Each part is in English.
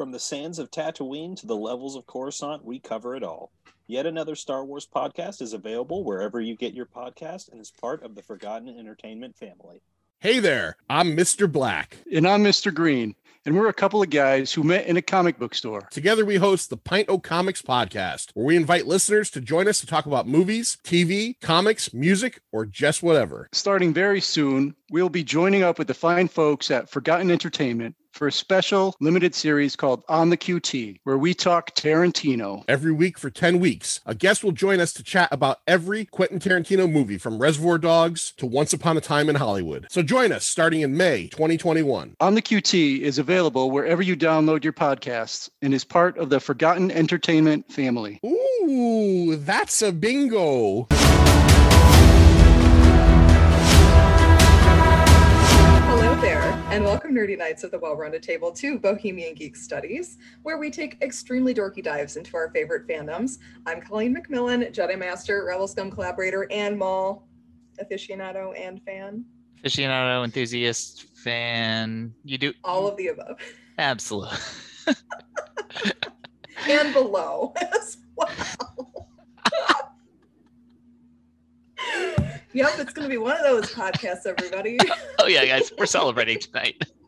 From the sands of Tatooine to the levels of Coruscant, we cover it all. Yet another Star Wars podcast is available wherever you get your podcast and is part of the Forgotten Entertainment family. Hey there, I'm Mr. Black. And I'm Mr. Green. And we're a couple of guys who met in a comic book store. Together, we host the Pint O Comics podcast, where we invite listeners to join us to talk about movies, TV, comics, music, or just whatever. Starting very soon, we'll be joining up with the fine folks at Forgotten Entertainment for a special limited series called On the QT, where we talk Tarantino. Every week for 10 weeks, a guest will join us to chat about every Quentin Tarantino movie from Reservoir Dogs to Once Upon a Time in Hollywood. So join us starting in May 2021. On the QT is available wherever you download your podcasts and is part of the Forgotten Entertainment family. Ooh, that's a bingo. And welcome, nerdy knights of the well-rounded table, to Bohemian Geek Studies, where we take extremely dorky dives into our favorite fandoms. I'm Colleen McMillan, Jedi Master, Rebel Scum collaborator, and Maul aficionado and fan. Aficionado, enthusiast, fan. You do all of the above. Absolutely. and below as well. Yep, it's going to be one of those podcasts, everybody. oh, yeah, guys, we're celebrating tonight.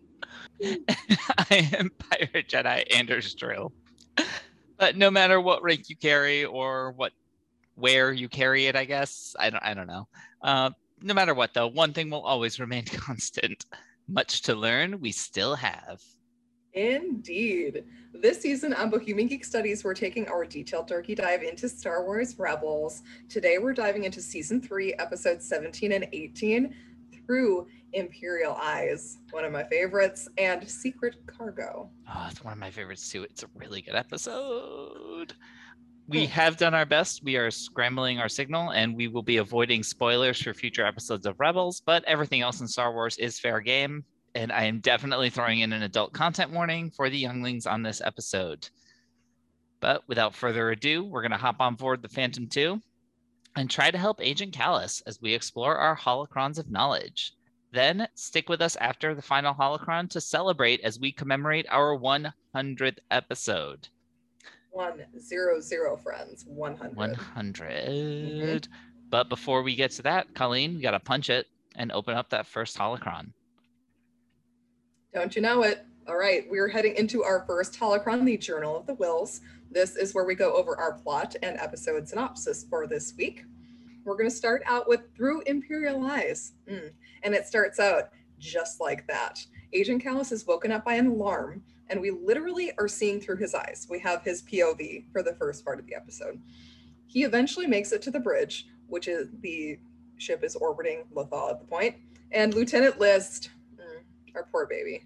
I am Pirate Jedi Anders Drill. But no matter what rank you carry or what where you carry it, I guess I don't I don't know. Uh, no matter what, though, one thing will always remain constant: much to learn, we still have. Indeed. This season on Bohemian Geek Studies, we're taking our detailed turkey dive into Star Wars Rebels. Today, we're diving into season three, episodes 17 and 18 through Imperial Eyes, one of my favorites, and Secret Cargo. Oh, it's one of my favorites too. It's a really good episode. We hmm. have done our best. We are scrambling our signal and we will be avoiding spoilers for future episodes of Rebels, but everything else in Star Wars is fair game and I am definitely throwing in an adult content warning for the younglings on this episode. But without further ado, we're going to hop on board the Phantom 2 and try to help Agent Kallus as we explore our holocrons of knowledge. Then stick with us after the final holocron to celebrate as we commemorate our 100th episode. One zero zero friends, 100. 100. Mm-hmm. But before we get to that, Colleen, we got to punch it and open up that first holocron. Don't you know it? All right, we're heading into our first holocron, the Journal of the Whills. This is where we go over our plot and episode synopsis for this week. We're going to start out with Through Imperial Eyes. Mm. And it starts out just like that. Agent Kallus is woken up by an alarm, and we literally are seeing through his eyes. We have his POV for the first part of the episode. He eventually makes it to the bridge, which is the ship is orbiting Lothal at the point, and Lieutenant Lyste our poor baby.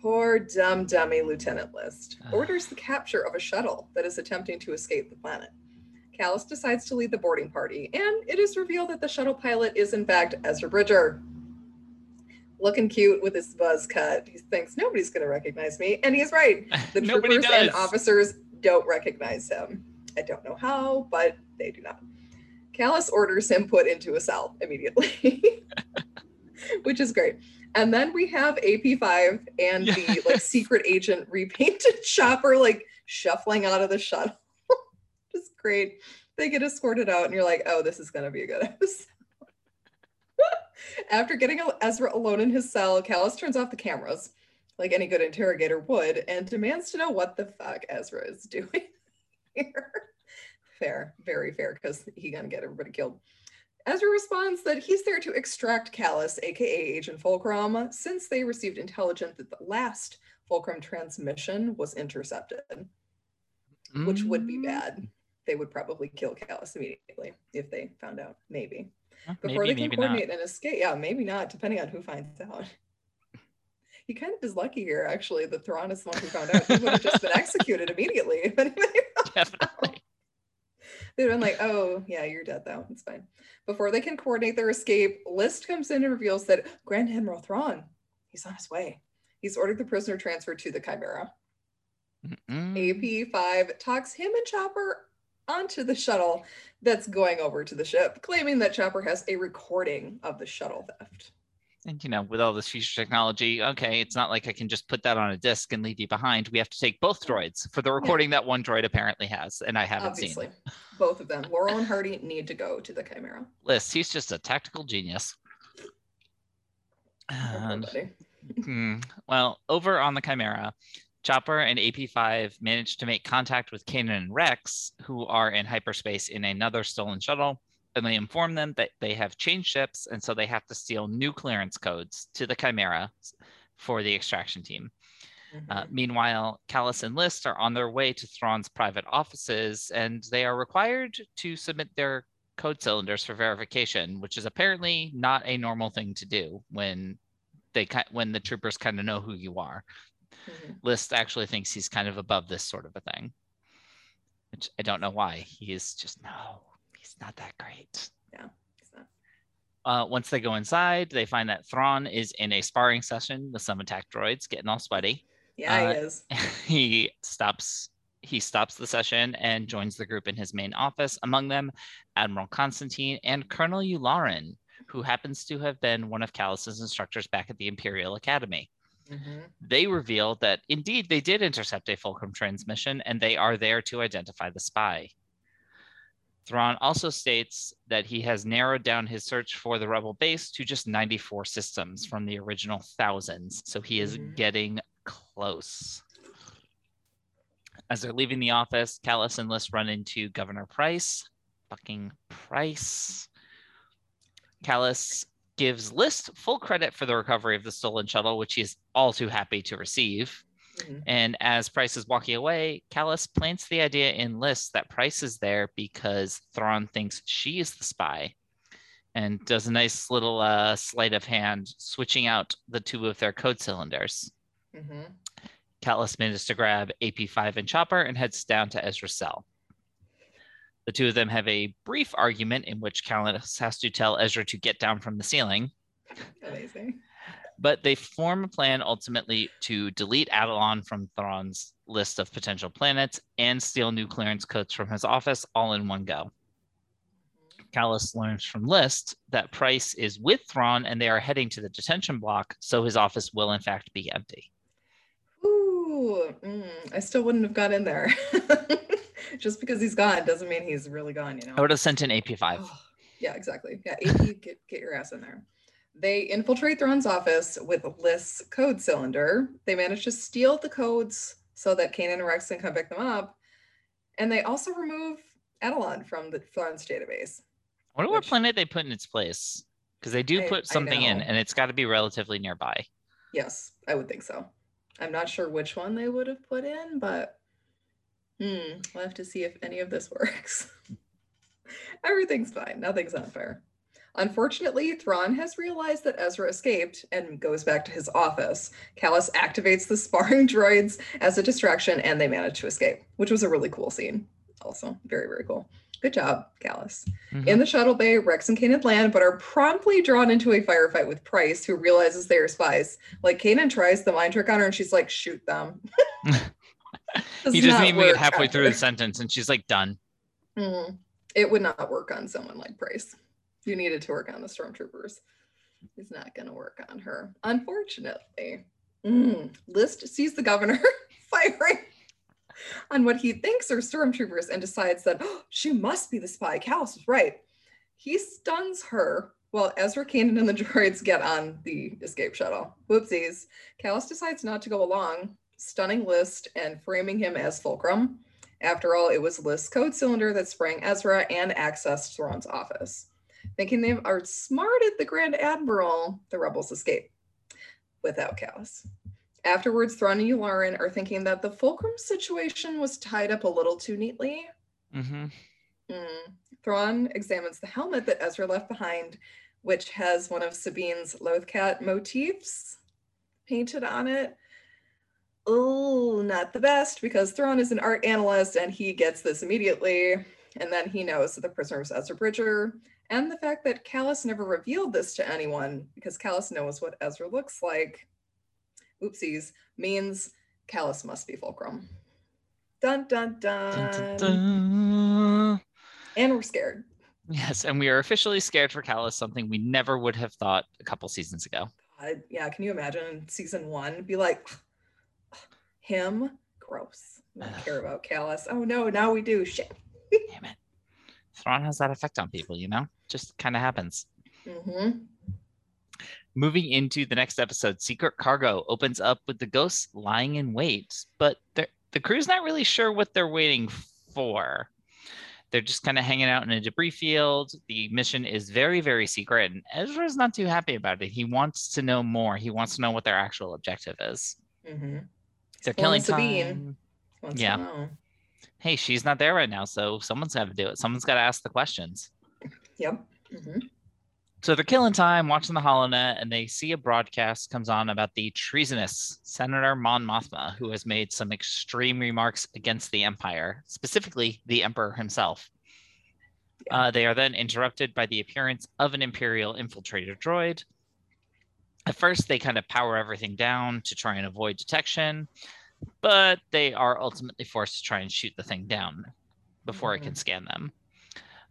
Poor dumb dummy Lieutenant Lyste orders the capture of a shuttle that is attempting to escape the planet. Kallus decides to lead the boarding party, and it is revealed that the shuttle pilot is in fact Ezra Bridger. Looking cute with his buzz cut. He thinks nobody's going to recognize me, and he's right. The troopers and officers don't recognize him. I don't know how, but they do not. Kallus orders him put into a cell immediately, which is great. And then we have AP5 and yes. the like secret agent repainted chopper like shuffling out of the shuttle. Just great. They get escorted out, and you're like, oh, this is gonna be a good episode. After getting Ezra alone in his cell, Kallus turns off the cameras, like any good interrogator would, and demands to know what the fuck Ezra is doing here. Fair, very fair, because he gonna get everybody killed. Ezra responds that he's there to extract Kallus, aka Agent Fulcrum, since they received intelligence that the last Fulcrum transmission was intercepted, mm. which would be bad. Mm. They would probably kill Kallus immediately if they found out, maybe. Before maybe, they can coordinate not. an escape. Yeah, maybe not, depending on who finds out. He kind of is lucky here, actually. The Thrawn is the one who found out. He would have just been executed immediately if anybody. Definitely. They've been like, oh, yeah, you're dead though. It's fine. Before they can coordinate their escape, Lyste comes in and reveals that Grand Admiral Thrawn, he's on his way. He's ordered the prisoner transferred to the Chimera. Mm-mm. AP5 talks him and Chopper onto the shuttle that's going over to the ship, claiming that Chopper has a recording of the shuttle theft. And you know, with all this future technology, okay, it's not like I can just put that on a disc and leave you behind. We have to take both droids for the recording that one droid apparently has, and I haven't Obviously, seen. both of them, Laurel and Hardy, need to go to the Chimera. Lyste, he's just a tactical genius. And, hmm, well, over on the Chimera, Chopper and AP5 managed to make contact with Kanan and Rex, who are in hyperspace in another stolen shuttle, and they inform them that they have changed ships, and so they have to steal new clearance codes to the Chimera for the extraction team. Uh, Mhm. meanwhile, Kallus and Lyste are on their way to Thrawn's private offices, and they are required to submit their code cylinders for verification, which is apparently not a normal thing to do when they when the troopers kind of know who you are. Mhm. Lyste actually thinks he's kind of above this sort of a thing, which I don't know why. He is just no, not that great. It's not- Uh, once they go inside, they find that Thrawn is in a sparring session with some attack droids, getting all sweaty. Yeah, Uh, he is. he stops he stops the session and joins the group in his main office among them admiral constantine and colonel yularen who happens to have been one of kallus's instructors back at the imperial academy Mhm. they reveal that indeed they did intercept a fulcrum transmission and they are there to identify the spy Thrawn also states that he has narrowed down his search for the rebel base to just 94 systems from the original thousands. So he is Mhm. getting close. As they're leaving the office, Kallus and Lyste run into Governor Pryce. Fucking Pryce. Kallus gives Lyste full credit for the recovery of the stolen shuttle, which he is all too happy to receive. Mhm. And as Pryce is walking away, Kallus plants the idea in Lyste that Pryce is there because Thrawn thinks she is the spy and does a nice little uh, sleight of hand, switching out the two of their code cylinders. Mhm. Kallus manages to grab AP5 and Chopper and heads down to Ezra's cell. The two of them have a brief argument in which Kallus has to tell Ezra to get down from the ceiling, Amazing. But they form a plan ultimately to delete Atollon from Thrawn's list of potential planets and steal new clearance codes from his office all in one go. Kallus learns from Lyste that Pryce is with Thrawn and they are heading to the detention block, so his office will in fact be empty. Ooh, mm, I still wouldn't have got in there. Just because he's gone doesn't mean he's really gone, you know. I would have sent an AP5. Oh, yeah, exactly. Yeah, AP, get, get your ass in there. They infiltrate Thrawn's office with Lyste's code cylinder. They manage to steal the codes so that Kanan and Rex can come pick them up. And they also remove Atollon from the Thrawn's database. I wonder what Which- planet they put in its place. Because they do I- I put something in and it's got to be relatively nearby. Yes, I would think so. I'm not sure which one they would have put in, but hmm, we'll have to see if any of this works. Everything's fine. Nothing's on fire. Unfortunately, Thrawn has realized that Ezra escaped and goes back to his office. Kallus activates the sparring droids as a distraction and they manage to escape, which was a really cool scene. Also, very, very cool. Good job, Kallus. Mhm. In the shuttle bay, Rex and Kanan land, but are promptly drawn into a firefight with Pryce, who realizes they are spies. Like Kanan tries the mind trick on her, and she's like, "Shoot them." He doesn't even get halfway on through the sentence and she's like, done. Mm. It would not work on someone like Pryce. You needed to work on the stormtroopers. He's not going to work on her, unfortunately. Mm. Lyste sees the governor firing on what he thinks are stormtroopers and decides that "Oh, she must be the spy. Kallus was right. He stuns her while Ezra Kanan and the droids get on the escape shuttle. Whoopsies. Kallus decides not to go along, stunning Lyste and framing him as Fulcrum. After all, it was Lyste's code cylinder that sprang Ezra and accessed Thrawn's office. Thinking they are outsmarted the Grand Admiral, the rebels escape without Kallus. Afterwards, Thrawn and Yularen are thinking that the Fulcrum situation was tied up a little too neatly. hmm Mm. Thrawn examines the helmet that Ezra left behind, which has one of Sabine's Lothcat motifs painted on it. Oh, not the best because Thrawn is an art analyst and he gets this immediately. And then he knows that the prisoner was Ezra Bridger. And the fact that Kallus never revealed this to anyone because Kallus knows what Ezra looks like, oopsies, means Kallus must be Fulcrum. Dun dun dun. Dun, dun, dun. And we're scared. Yes, and we are officially scared for Kallus, something we never would have thought a couple seasons ago. God, yeah, can you imagine season one? Be like, him? Gross. We don't care about Kallus. Oh no, now we do. Shit. Damn it. Thrawn has that effect on people, you know? Just kind of happens. hmm Moving into the next episode, Secret Cargo opens up with the ghosts lying in wait, but the crew's not really sure what they're waiting for. They're just kind of hanging out in a debris field. The mission is very, very secret, and Ezra's not too happy about it. He wants to know more. He wants to know what their actual objective is. hmm They're Pulling killing Sabine. time. Yeah. Hey, she's not there right now, so someone's got to do it. Someone's got to ask the questions. Yep. hmm So they're killing time, watching the HoloNet, and they see a broadcast comes on about the treasonous Senator Mon Mothma, who has made some extreme remarks against the Empire, specifically the Emperor himself. Yeah. Uh, they are then interrupted by the appearance of an Imperial infiltrator droid. At first, they kind of power everything down to try and avoid detection, but they are ultimately forced to try and shoot the thing down before it can scan them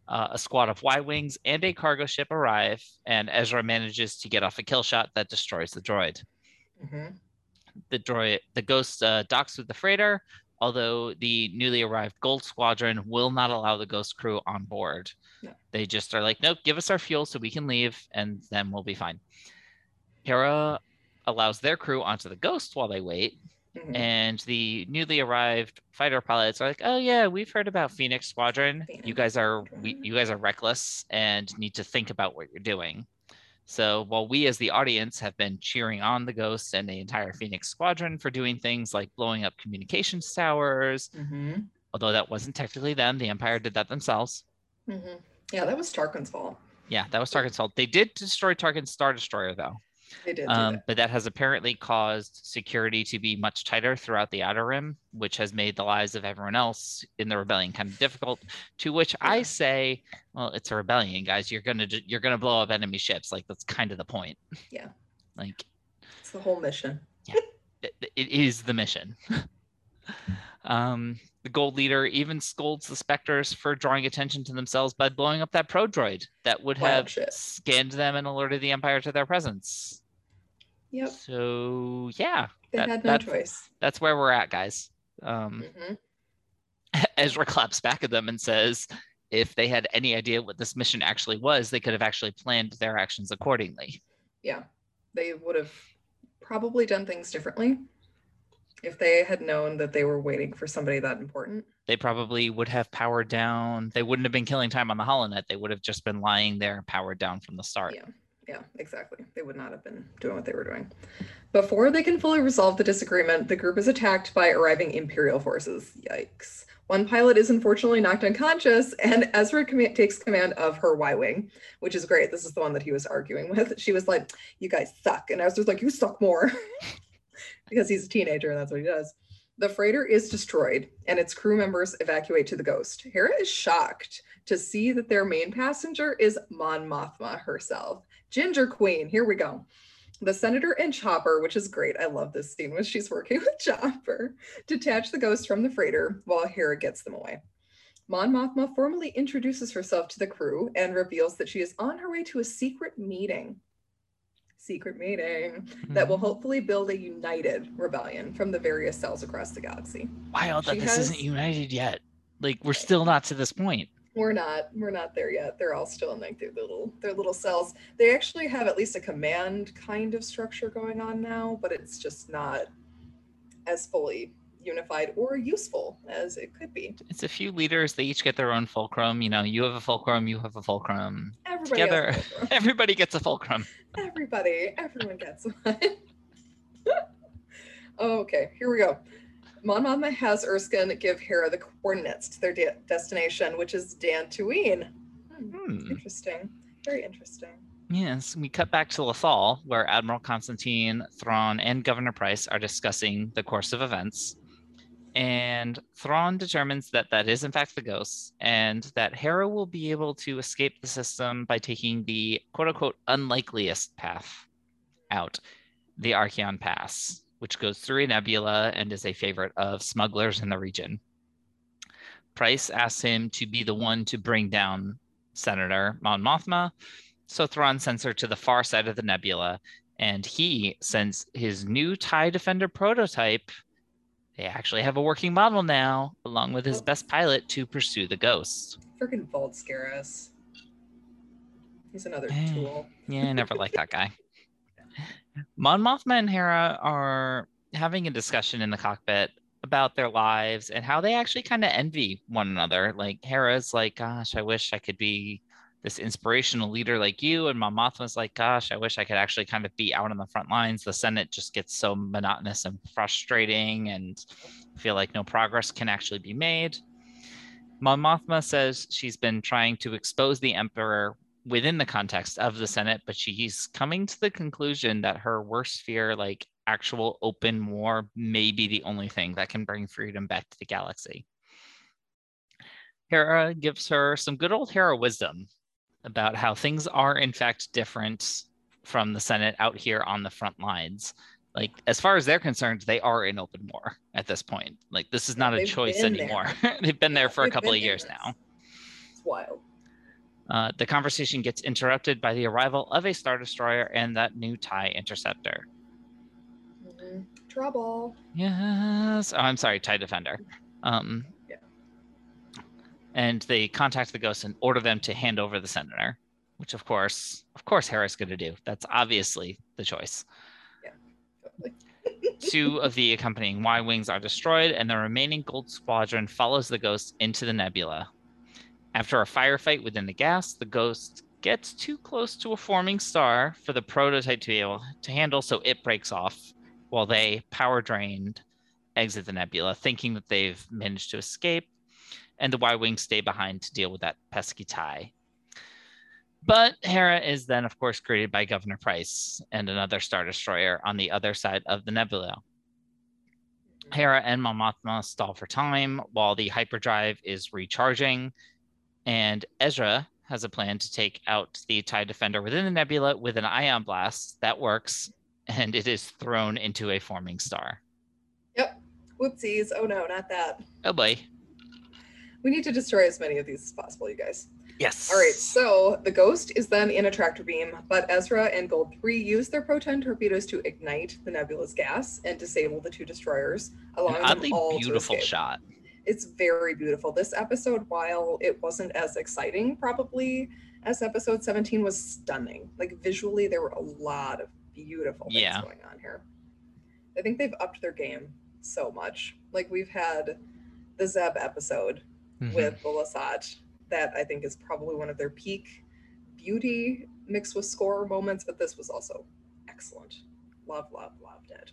uh, a squad of Y Wings and a cargo ship arrive, and Ezra manages to get off a kill shot that destroys the droid. hmm The droid, the ghost, uh, docks with the freighter, although the newly arrived Gold Squadron will not allow the ghost crew on board. No. They just are like, nope, give us our fuel so we can leave, and then we'll be fine. Hera allows their crew onto the ghost while they wait, hmm and the newly arrived fighter pilots are like, "Oh yeah, we've heard about Phoenix Squadron. You guys are we, you guys are reckless and need to think about what you're doing." So while we as the audience have been cheering on the Ghost and the entire Phoenix Squadron for doing things like blowing up communications towers, hmm although that wasn't technically them, the Empire did that themselves. hmm Yeah, that was Tarkin's fault. Yeah, that was Tarkin's fault. They did destroy Tarkin's Star Destroyer though. Um, but that has apparently caused security to be much tighter throughout the Outer Rim, which has made the lives of everyone else in the rebellion kind of difficult. To which I say, well, it's a rebellion, guys. You're gonna you're gonna blow up enemy ships. Like that's kind of the point. Yeah. Like It's the whole mission. it, it is the mission. um, the gold leader even scolds the specters for drawing attention to themselves by blowing up that probe droid that would have shit. scanned them and alerted the Empire to their presence. Yep. So yeah, They that- had no that's- choice. that's where we're at, guys. Um, hmm Ezra claps back at them and says, if they had any idea what this mission actually was, they could have actually planned their actions accordingly. Yeah. They would have probably done things differently if they had known that they were waiting for somebody that important. They probably would have powered down. They wouldn't have been killing time on the holonet. They would have just been lying there, powered down from the start. Yeah. Yeah, exactly. They would not have been doing what they were doing. Before they can fully resolve the disagreement, the group is attacked by arriving Imperial forces. Yikes. One pilot is unfortunately knocked unconscious, and Ezra com- takes command of her Y Wing, which is great. This is the one that he was arguing with. She was like, You guys suck. And Ezra's like, You suck more. because he's a teenager and that's what he does. The freighter is destroyed, and its crew members evacuate to the Ghost. Hera is shocked to see that their main passenger is Mon Mothma herself. Ginger Queen, here we go. The senator and Chopper, which is great. I love this scene when she's working with Chopper, detach the ghost from the freighter while Hera gets them away. Mon Mothma formally introduces herself to the crew and reveals that she is on her way to a secret meeting. Secret meeting that Hmm. will hopefully build a united rebellion from the various cells across the galaxy. Wild that She this isn't united yet. Like we're still not to this point. We're not. We're not there yet. They're all still in like their little their little cells. They actually have at least a command kind of structure going on now, but it's just not as fully unified or useful as it could be. It's a few leaders. They each get their own fulcrum. You know, you have a fulcrum, you have a fulcrum. Everybody Together. fulcrum. Everybody gets a fulcrum. Everybody, everyone gets one. okay, here we go. Mon Mothma has Erskine give Hera the coordinates to their de- destination, which is Dantooine. Hmm, Hmm. Interesting. Very interesting. Yes, we cut back to Lothal, where Admiral Constantine, Thrawn, and Governor Price are discussing the course of events. And Thrawn determines that that is in fact the ghost, and that Hera will be able to escape the system by taking the quote unquote unlikeliest path out, the Archeon Pass, which goes through a nebula and is a favorite of smugglers in the region. Pryce asks him to be the one to bring down Senator Mon Mothma, so Thrawn sends her to the far side of the nebula, and he sends his new TIE Defender prototype. They actually have a working model now, along with his best pilot, to pursue the ghost. Freaking Vult Skerris. He's another Eh. tool. Yeah, I never liked that guy. Mon Mothma and Hera are having a discussion in the cockpit about their lives and how they actually kind of envy one another. Like Hera's like, "Gosh, I wish I could be this inspirational leader like you," and Mon Mothma's like, "Gosh, I wish I could actually kind of be out on the front lines. The Senate just gets so monotonous and frustrating, and feel like no progress can actually be made." Mon says she's been trying to expose the Emperor within the context of the Senate, but she's coming to the conclusion that her worst fear, like actual open war, may be the only thing that can bring freedom back to the galaxy. Hera gives her some good old Hera wisdom about how things are, in fact, different from the Senate out here on the front lines. Like, as far as they're concerned, they are in open war at this point. Like, this is not a choice anymore. They've been there for a couple of years this. now. It's wild. Uh, the conversation gets interrupted by the arrival of a Star Destroyer and that new TIE interceptor. Mhm. Trouble. Yes. Oh, I'm sorry, TIE Defender. Um, Yeah. And they contact the ghosts and order them to hand over the Senator, which of course, of course, Hera's going to do. That's obviously the choice. Totally. Two of the accompanying Y Wings are destroyed, and the remaining Gold Squadron follows the ghost into the nebula. After a firefight within the gas, the ghost gets too close to a forming star for the prototype to be able to handle, so it breaks off while they, power drained, exit the nebula, thinking that they've managed to escape, and the Y Wings stay behind to deal with that pesky tie. But Hera is then, of course, greeted by Governor Pryce and another Star Destroyer on the other side of the nebula. Hera and Mon Mothma stall for time while the hyperdrive is recharging, and Ezra has a plan to take out the TIE Defender within the nebula with an ion blast that works, and it is thrown into a forming star. Yep. Whoopsies. Oh no, not that. Oh boy. We need to destroy as many of these as possible, you guys. Yes. All right, so the ghost is then in a tractor beam, but Ezra and Gold 3 use their proton torpedoes to ignite the nebula's gas and disable the two destroyers, An allowing oddly them all beautiful to escape. shot. It's very beautiful. This episode, while it wasn't as exciting probably as episode 17, was stunning. Like visually, there were a lot of beautiful things Yeah. going on here. I think they've upped their game so much. Like we've had the Zeb episode Mhm. with the Lasat that I think is probably one of their peak beauty mixed with score moments, but this was also excellent. Love, love, loved it.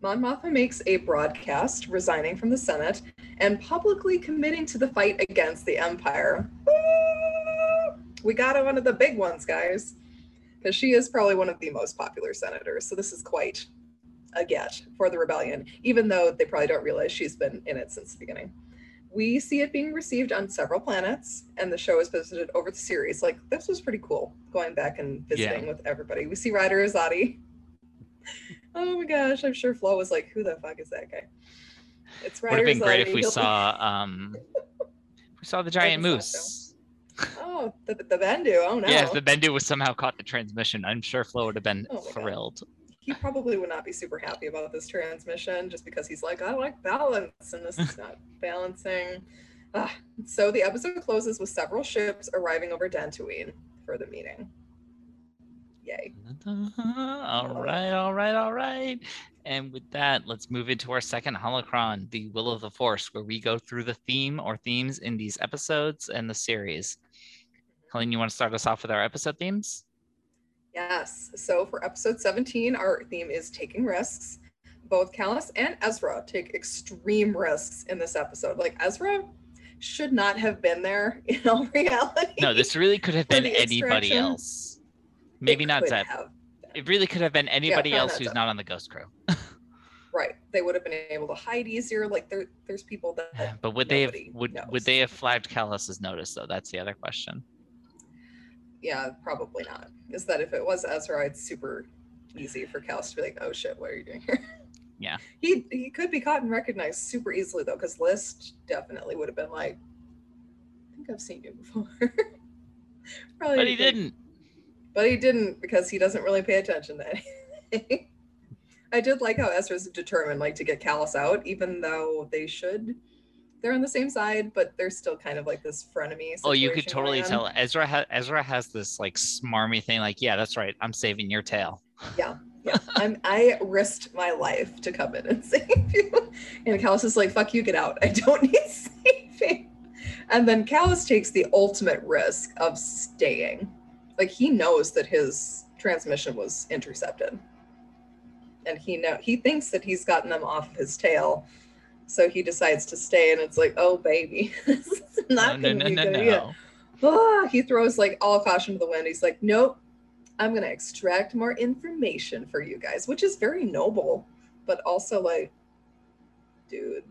Mon Mothma makes a broadcast resigning from the Senate and publicly committing to the fight against the Empire. Woo! We got one of the big ones, guys, because she is probably one of the most popular senators. So this is quite a get for the rebellion, even though they probably don't realize she's been in it since the beginning we see it being received on several planets and the show is visited over the series. Like this was pretty cool going back and visiting with everybody. We see ryder azadi. Oh my gosh i'm sure flo was like who the fuck is that guy? It's. It Would have been great if we He'll- saw um we saw the giant moose. oh the, the bendu oh no. Yeah, if the Bendu was somehow caught the transmission, I'm sure Flo would have been Oh my God. He probably would not be super happy about this transmission just because he's like, I like balance, and this is not balancing. Ah, so the episode closes with several ships arriving over Dantooine for the meeting. Yay. All right, all right, all right. And with that, let's move into our second holocron, the Will of the Force, where we go through the theme or themes in these episodes and the series. Colleen, you want to start us off with our episode themes? Yes. So for episode 17, our theme is taking risks. Both Kallus and Ezra take extreme risks in this episode. Like Ezra should not have been there in all reality. No, this really could have been anybody else. It Maybe not Zeb. It really could have been anybody probably else who's Zeb. not on the Ghost Crew. Right. They would have been able to hide easier. Like there, there's people that. But would they have would knows. would they have flagged Kallus's notice though? That's the other question. Yeah, probably not. Is that if it was Ezra, it's super easy for Kallus to be like, "Oh shit, what are you doing here?" Yeah. He he could be caught and recognized super easily though, because Lyste definitely would have been like, "I think I've seen you before." Probably. But he didn't. But he didn't because he doesn't really pay attention to anything. I did like how Ezra's determined like to get Kallus out, even though they should. They're on the same side, but they're still kind of like this frenemy. Oh, you could totally tell Ezra ha- Ezra has this like smarmy thing like, yeah, that's right. I'm saving your tail. Yeah, I'm, I risked my life to come in and save you. And Kallus is like, fuck you, get out. I don't need saving. And then Kallus takes the ultimate risk of staying. Like he knows that his transmission was intercepted. And he know he thinks that he's gotten them off of his tail. So he decides to stay and it's like, oh baby, this is not no, gonna no, be no, good. no. Ah, he throws like all caution to the wind. He's like, nope, I'm going to extract more information for you guys, which is very noble, but also like, dude,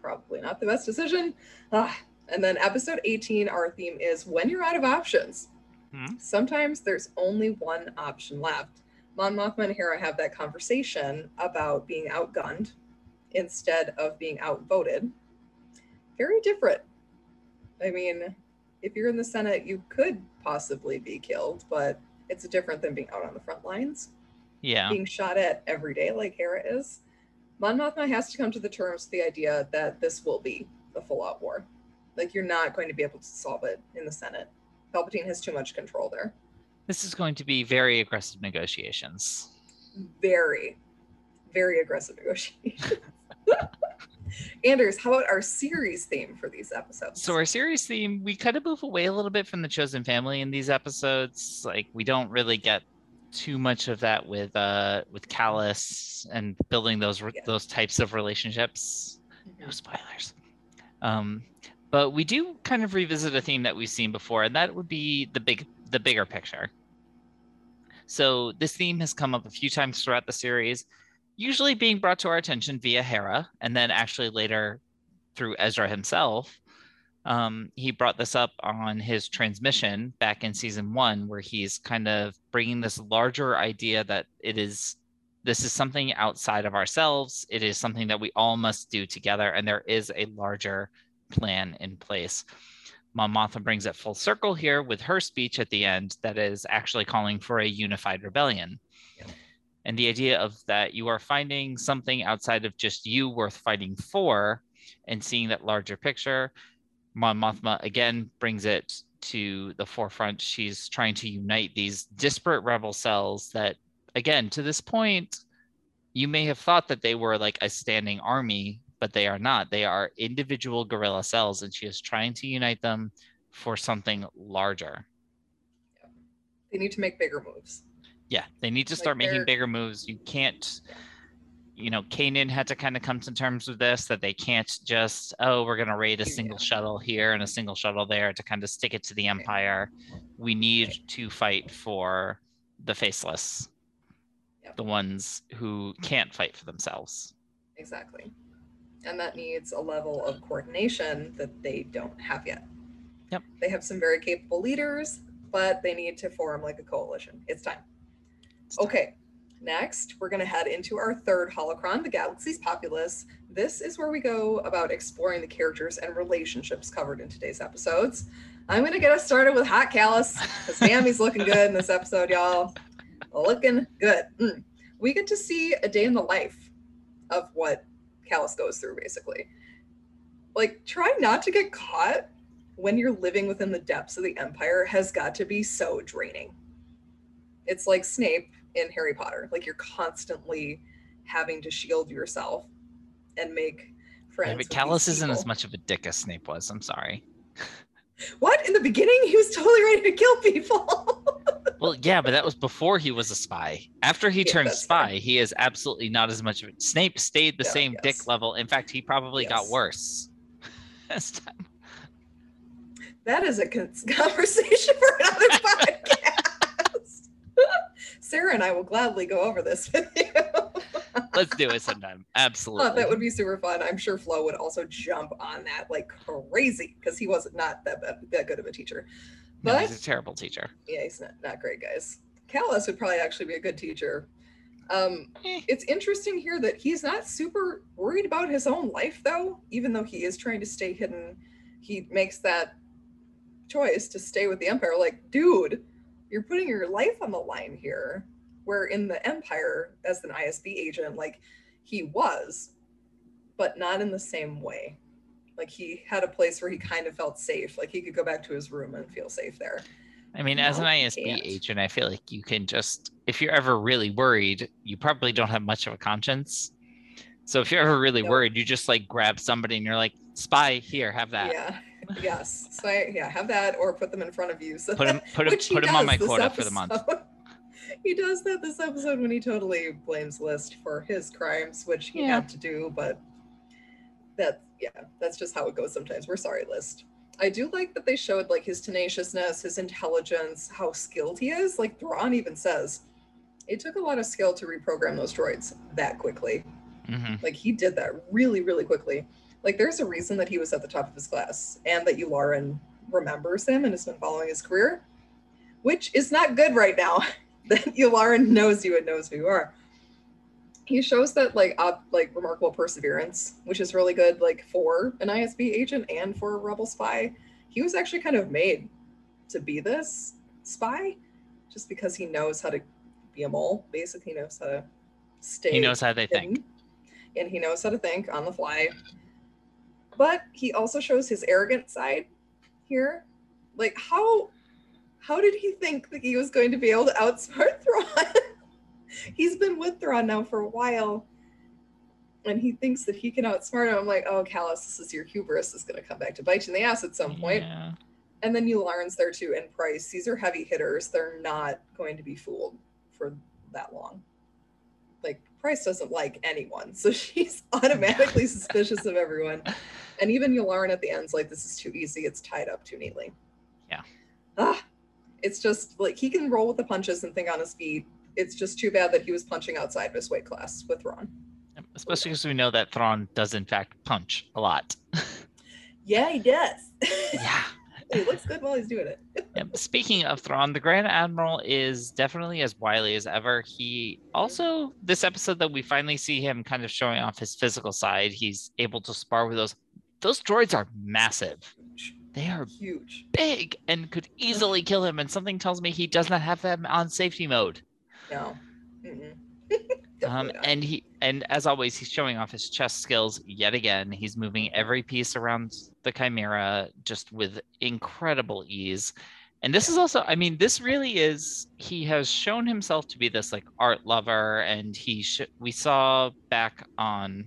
probably not the best decision. Ah. And then episode 18, our theme is when you're out of options. Hmm. Sometimes there's only one option left. Mon Mothma and Hera have that conversation about being outgunned instead of being outvoted. Very different. I mean, if you're in the Senate, you could possibly be killed, but it's different than being out on the front lines, Yeah. being shot at every day like Hera is. Mon Mothma has to come to the terms with the idea that this will be a full out war. Like, you're not going to be able to solve it in the Senate. Palpatine has too much control there. This is going to be very aggressive negotiations. Very, very aggressive negotiations. Anders, how about our series theme for these episodes? So our series theme, we kind of move away a little bit from the chosen family in these episodes. Like we don't really get too much of that with uh with Kallus and building those re- Yeah. those types of relationships. No Mhm. spoilers. Um, but we do kind of revisit a theme that we've seen before, and that would be the big the bigger picture. So this theme has come up a few times throughout the series, usually being brought to our attention via Hera, and then actually later through Ezra himself. Um, he brought this up on his transmission back in season one, where he's kind of bringing this larger idea that it is this is something outside of ourselves. It is something that we all must do together, and there is a larger plan in place. Mon Mothma brings it full circle here with her speech at the end that is actually calling for a unified rebellion. And the idea of that you are finding something outside of just you worth fighting for and seeing that larger picture. Mon Mothma again brings it to the forefront. She's trying to unite these disparate rebel cells that, again, to this point, you may have thought that they were like a standing army, but they are not. They are individual guerrilla cells, and she is trying to unite them for something larger. They need to make bigger moves. Yeah, they need to Like start making bigger moves. You can't, you know, Kanan had to kind of come to terms with this that they can't just, oh, we're going to raid a single Yeah. shuttle here and a single shuttle there to kind of stick it to the Empire. We need to fight for the faceless, Yep. the ones who can't fight for themselves. Exactly. And that needs a level of coordination that they don't have yet. Yep. They have some very capable leaders, but they need to form like a coalition. It's time. Okay. Next, we're going to head into our third holocron, the Galaxy's Populace. This is where we go about exploring the characters and relationships covered in today's episodes. I'm going to get us started with Hot Kallus because he's looking good in this episode, y'all. Looking good. Mm. We get to see a day in the life of what Kallus goes through, basically. Like, trying not to get caught when you're living within the depths of the Empire has got to be so draining. It's like Snape in Harry Potter. Like, you're constantly having to shield yourself and make friends. Yeah, but Kallus isn't as much of a dick as Snape was. I'm sorry. What? In the beginning, he was totally ready to kill people. Well, yeah, but that was before he was a spy. After he Yeah, turned that's fair. spy, he is absolutely not as much of a Snape stayed the Yeah, same yes. dick level. In fact, he probably got worse. That is a con- conversation for another podcast. Sarah and I will gladly go over this with you. Let's do it sometime. Absolutely. Oh, that would be super fun. I'm sure Flo would also jump on that like crazy because he was not that bad, that good of a teacher. No, But he's a terrible teacher. yeah, he's not, not great, guys. Kallus would probably actually be a good teacher. Um, Eh. it's interesting here that he's not super worried about his own life, though, even though he is trying to stay hidden. He makes that choice to stay with the Empire. Like, dude, you're putting your life on the line here. Where in the Empire, as an ISB agent, like he was, but not in the same way. Like he had a place where he kind of felt safe. Like he could go back to his room and feel safe there. I mean, as an ISB can't. agent, I feel like you can just, if you're ever really worried, you probably don't have much of a conscience. So if you're ever really Nope. worried, you just like grab somebody and you're like, spy, here, have that. Yeah. Yes. So I, yeah, have that or put them in front of you. So Put him, that- put him, put him on my this quota for the month. he does that this episode when he totally blames Lyste for his crimes, which he Yeah. had to do, but that yeah, that's just how it goes sometimes. We're sorry, Lyste. I do like that they showed like his tenaciousness, his intelligence, how skilled he is. Like Thrawn even says, it took a lot of skill to reprogram those droids that quickly. hmm Like he did that really, really quickly. Like there's a reason that he was at the top of his class and that Yularen remembers him and has been following his career, which is not good right now. that Yularen knows you and knows who you are. He shows that like op- like remarkable perseverance, which is really good, like for an ISB agent and for a rebel spy. He was actually kind of made to be this spy, just because he knows how to be a mole. Basically, he knows how to stay He knows how they think. and he knows how to think on the fly. But he also shows his arrogant side here. Like how how did he think that he was going to be able to outsmart Thrawn? He's been with Thrawn now for a while. And he thinks that he can outsmart him. I'm like, oh, Kallus, this is your hubris. is going to come back to bite you in the ass at some point. Yeah. And then you, Yularen's there too, and Pryce. These are heavy hitters. They're not going to be fooled for that long. Pryce doesn't like anyone, so she's automatically suspicious of everyone. And even Yularen at the end's like, "This is too easy. It's tied up too neatly." Yeah. Ah, it's just like he can roll with the punches and think on his feet. It's just too bad that he was punching outside of his weight class with Thrawn. Especially because we know that Thrawn does in fact punch a lot. Yeah, he does. yeah. He looks good while he's doing it. Yep. Speaking of Thrawn, the Grand Admiral is definitely as wily as ever. He also, this episode that we finally see him kind of showing off his physical side, he's able to spar with those. Those droids are massive. They are Huge. big and could easily kill him. And something tells me he does not have them on safety mode. No. Um, and he and as always, he's showing off his chess skills yet again. He's moving every piece around the chimera just with incredible ease. And this is also, I mean, this really is. He has shown himself to be this like art lover, and he sh- we saw back on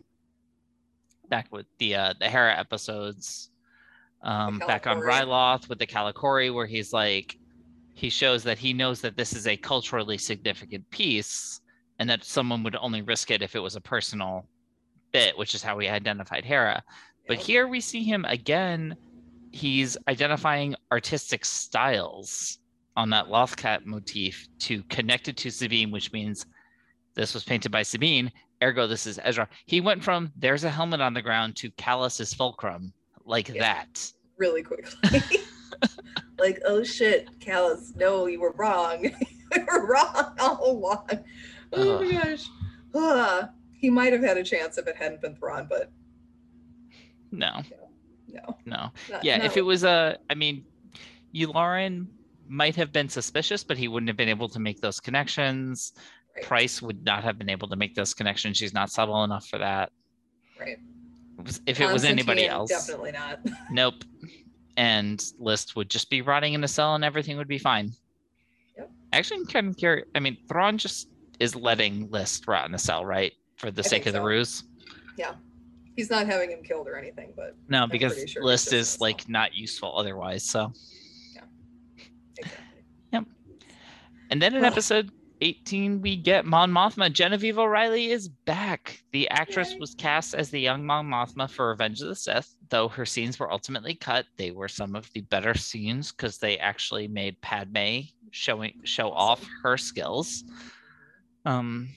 back with the uh, the Hera episodes, um, back on Ryloth with the Kalikori, where he's like, he shows that he knows that this is a culturally significant piece and that someone would only risk it if it was a personal bit, which is how we identified Hera. But here we see him again. He's identifying artistic styles on that Lothcat motif to connect it to Sabine, which means this was painted by Sabine. Ergo, this is Ezra. He went from there's a helmet on the ground to Kallus's fulcrum like Yeah. that. really quickly. like, oh shit, Kallus, no, you were wrong. you were wrong all along. Oh my gosh. Ah, he might have had a chance if it hadn't been Thrawn, but No, no. no. not- Yeah, if it was a, I mean, Yularen might have been suspicious, but he wouldn't have been able to make those connections. right, Pryce would not have been able to make those connections. She's not subtle enough for that. right. If it was anybody else, Definitely not. nope. And Lyste would just be rotting in a cell, and everything would be fine. Yep. Actually, I'm kind of curious. I mean, Thrawn just is letting Lyste rot in a cell, right? For the I sake of the ruse. Yeah. He's not having him killed or anything, but No, because sure Lyste just in a is like not useful otherwise. So. Yeah. Exactly. Yep. And then in episode 18, we get Mon Mothma. Genevieve O'Reilly is back. The actress Yay. was cast as the young Mon Mothma for Revenge of the Sith, though her scenes were ultimately cut. They were some of the better scenes because they actually made Padme showing show off her skills. Um,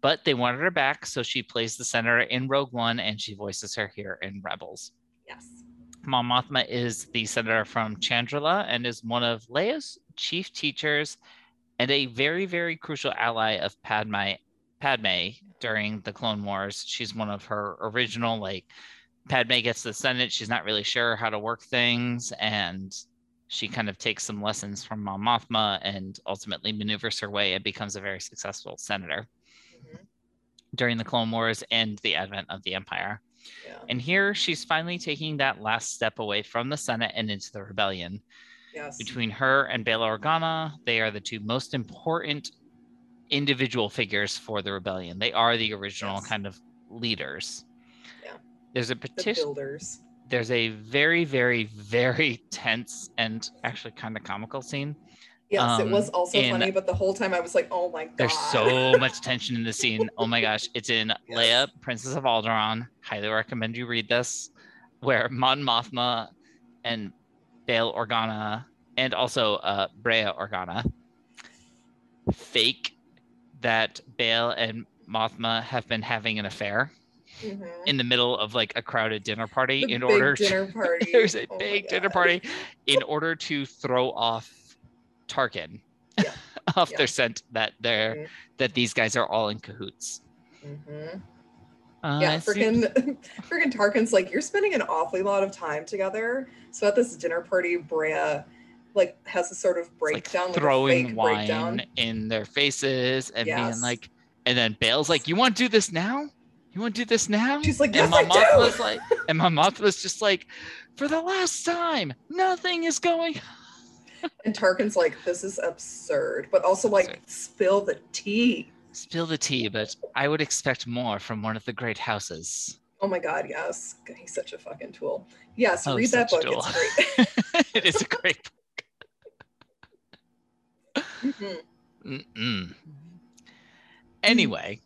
but they wanted her back, so she plays the senator in Rogue One and she voices her here in Rebels. Yes. Mon Mothma is the senator from Chandrila and is one of Leia's chief teachers and a very, very crucial ally of Padme Padme during the Clone Wars. She's one of her original like Padme gets the Senate. She's not really sure how to work things, and she kind of takes some lessons from Mon Mothma and ultimately maneuvers her way and becomes a very successful senator Mhm. during the Clone Wars and the advent of the Empire. Yeah. And here she's finally taking that last step away from the Senate and into the rebellion. Yes. Between her and Bail Organa, they are the two most important individual figures for the rebellion. They are the original Yes. kind of leaders. Yeah. There's a the petition builders. There's a very, very, very tense and actually kind of comical scene. Yes, it was Um, also in- funny, but the whole time I was like, oh my god. There's so much tension in the scene. Oh my gosh. It's in Yes. Leia, Princess of Alderaan. Highly recommend you read this, where Mon Mothma and Bail Organa and also uh, Breha Organa fake that Bail and Mothma have been having an affair Mhm. in the middle of like a crowded dinner party The in order to party. there's a Oh big dinner party in order to throw off Tarkin Yeah. off Yeah. their scent that they're Mhm. that these guys are all in cahoots. Mhm. Uh, yeah, freaking, freaking Tarkin's like, you're spending an awfully lot of time together. So at this dinner party, Breha like has a sort of like breakdown, like, throwing fake wine breakdown. in their faces and being like, and then Bail's like, "You want to do this now? You want to do this now?" She's like, and yes, I my was do. like, and my mom was just like, "For the last time, nothing is going." And Tarkin's like, this is absurd, but also like, Absurd. spill the tea. Spill the tea, but I would expect more from one of the great houses. Oh my god, yes, he's such a fucking tool. Yes, Oh, read that book. It's great. it is a great. Mhm. Mm-mm. Anyway,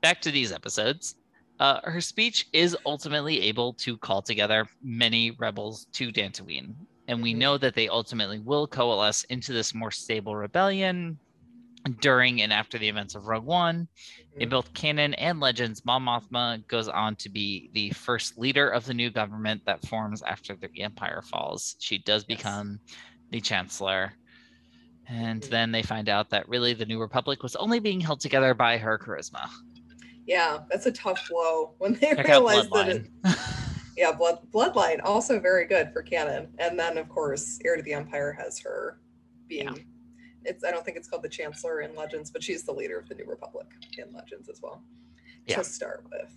back to these episodes. Uh, her speech is ultimately able to call together many rebels to Dantooine, and we Mhm. know that they ultimately will coalesce into this more stable rebellion during and after the events of Rogue One. In Mhm. both canon and legends, Mon Mothma goes on to be the first leader of the new government that forms after the Empire falls. She does Yes. become the Chancellor. And Mhm. then they find out that really the New Republic was only being held together by her charisma. Yeah, that's a tough blow when they Check realize that it, yeah, blood bloodline also very good for canon. And then of course, Heir to the Empire has her being Yeah. it's I don't think it's called the Chancellor in Legends, but she's the leader of the New Republic in Legends as well. Yeah. To start with.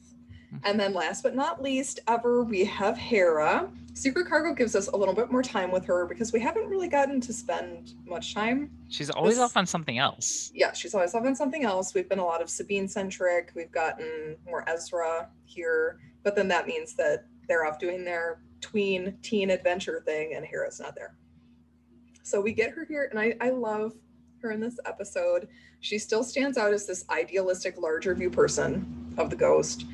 And then last but not least ever, we have Hera. Secret Cargo gives us a little bit more time with her because we haven't really gotten to spend much time She's always This- off on something else. yeah, she's always off on something else. We've been a lot of Sabine centric. We've gotten more Ezra here, but then that means that they're off doing their tween teen adventure thing, and Hera's not there. So we get her here, and I, I love her in this episode. She still stands out as this idealistic, larger view person of the ghost,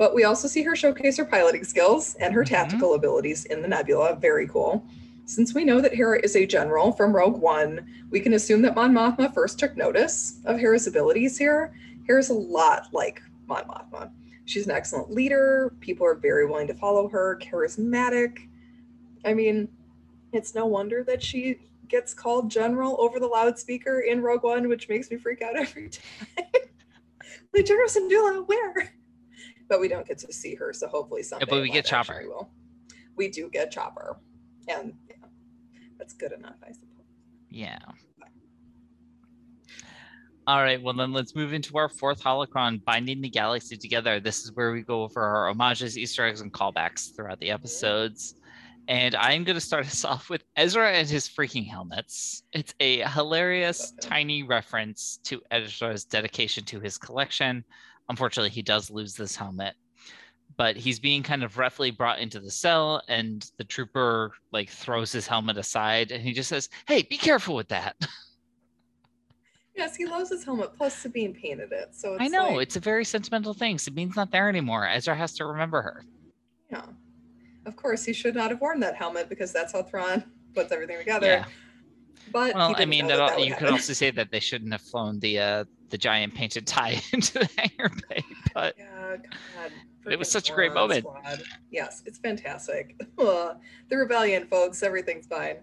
but we also see her showcase her piloting skills and her Mhm. tactical abilities in the nebula. Very cool. Since we know that Hera is a general from Rogue One, we can assume that Mon Mothma first took notice of Hera's abilities here. Hera's a lot like Mon Mothma. She's an excellent leader. People are very willing to follow her, charismatic. I mean, it's no wonder that she gets called general over the loudspeaker in Rogue One, which makes me freak out every time. like, General Syndulla, where? But we don't get to see her, so hopefully someday. but we get Chopper. We, will. we do get Chopper, and yeah, that's good enough, I suppose. Yeah. All right, well then let's move into our fourth holocron, binding the galaxy together. This is where we go over our homages, Easter eggs, and callbacks throughout the mm-hmm. episodes. And I'm going to start us off with Ezra and his freaking helmets. It's a hilarious, tiny reference to Ezra's dedication to his collection. Unfortunately, he does lose this helmet, but he's being kind of roughly brought into the cell, and the trooper like throws his helmet aside, and he just says, "Hey, be careful with that." Yes, he loves his helmet. Plus, Sabine painted it, so it's I know like- it's a very sentimental thing. Sabine's not there anymore. Ezra has to remember her. yeah. Of course, he should not have worn that helmet because that's how Thrawn puts everything together. Yeah. But Well, I mean, that, that you could also say that they shouldn't have flown the uh, the giant painted tie into the hangar bay, but Yeah, God. It was such a great moment. squad. Yes, it's fantastic. The rebellion, folks, everything's fine.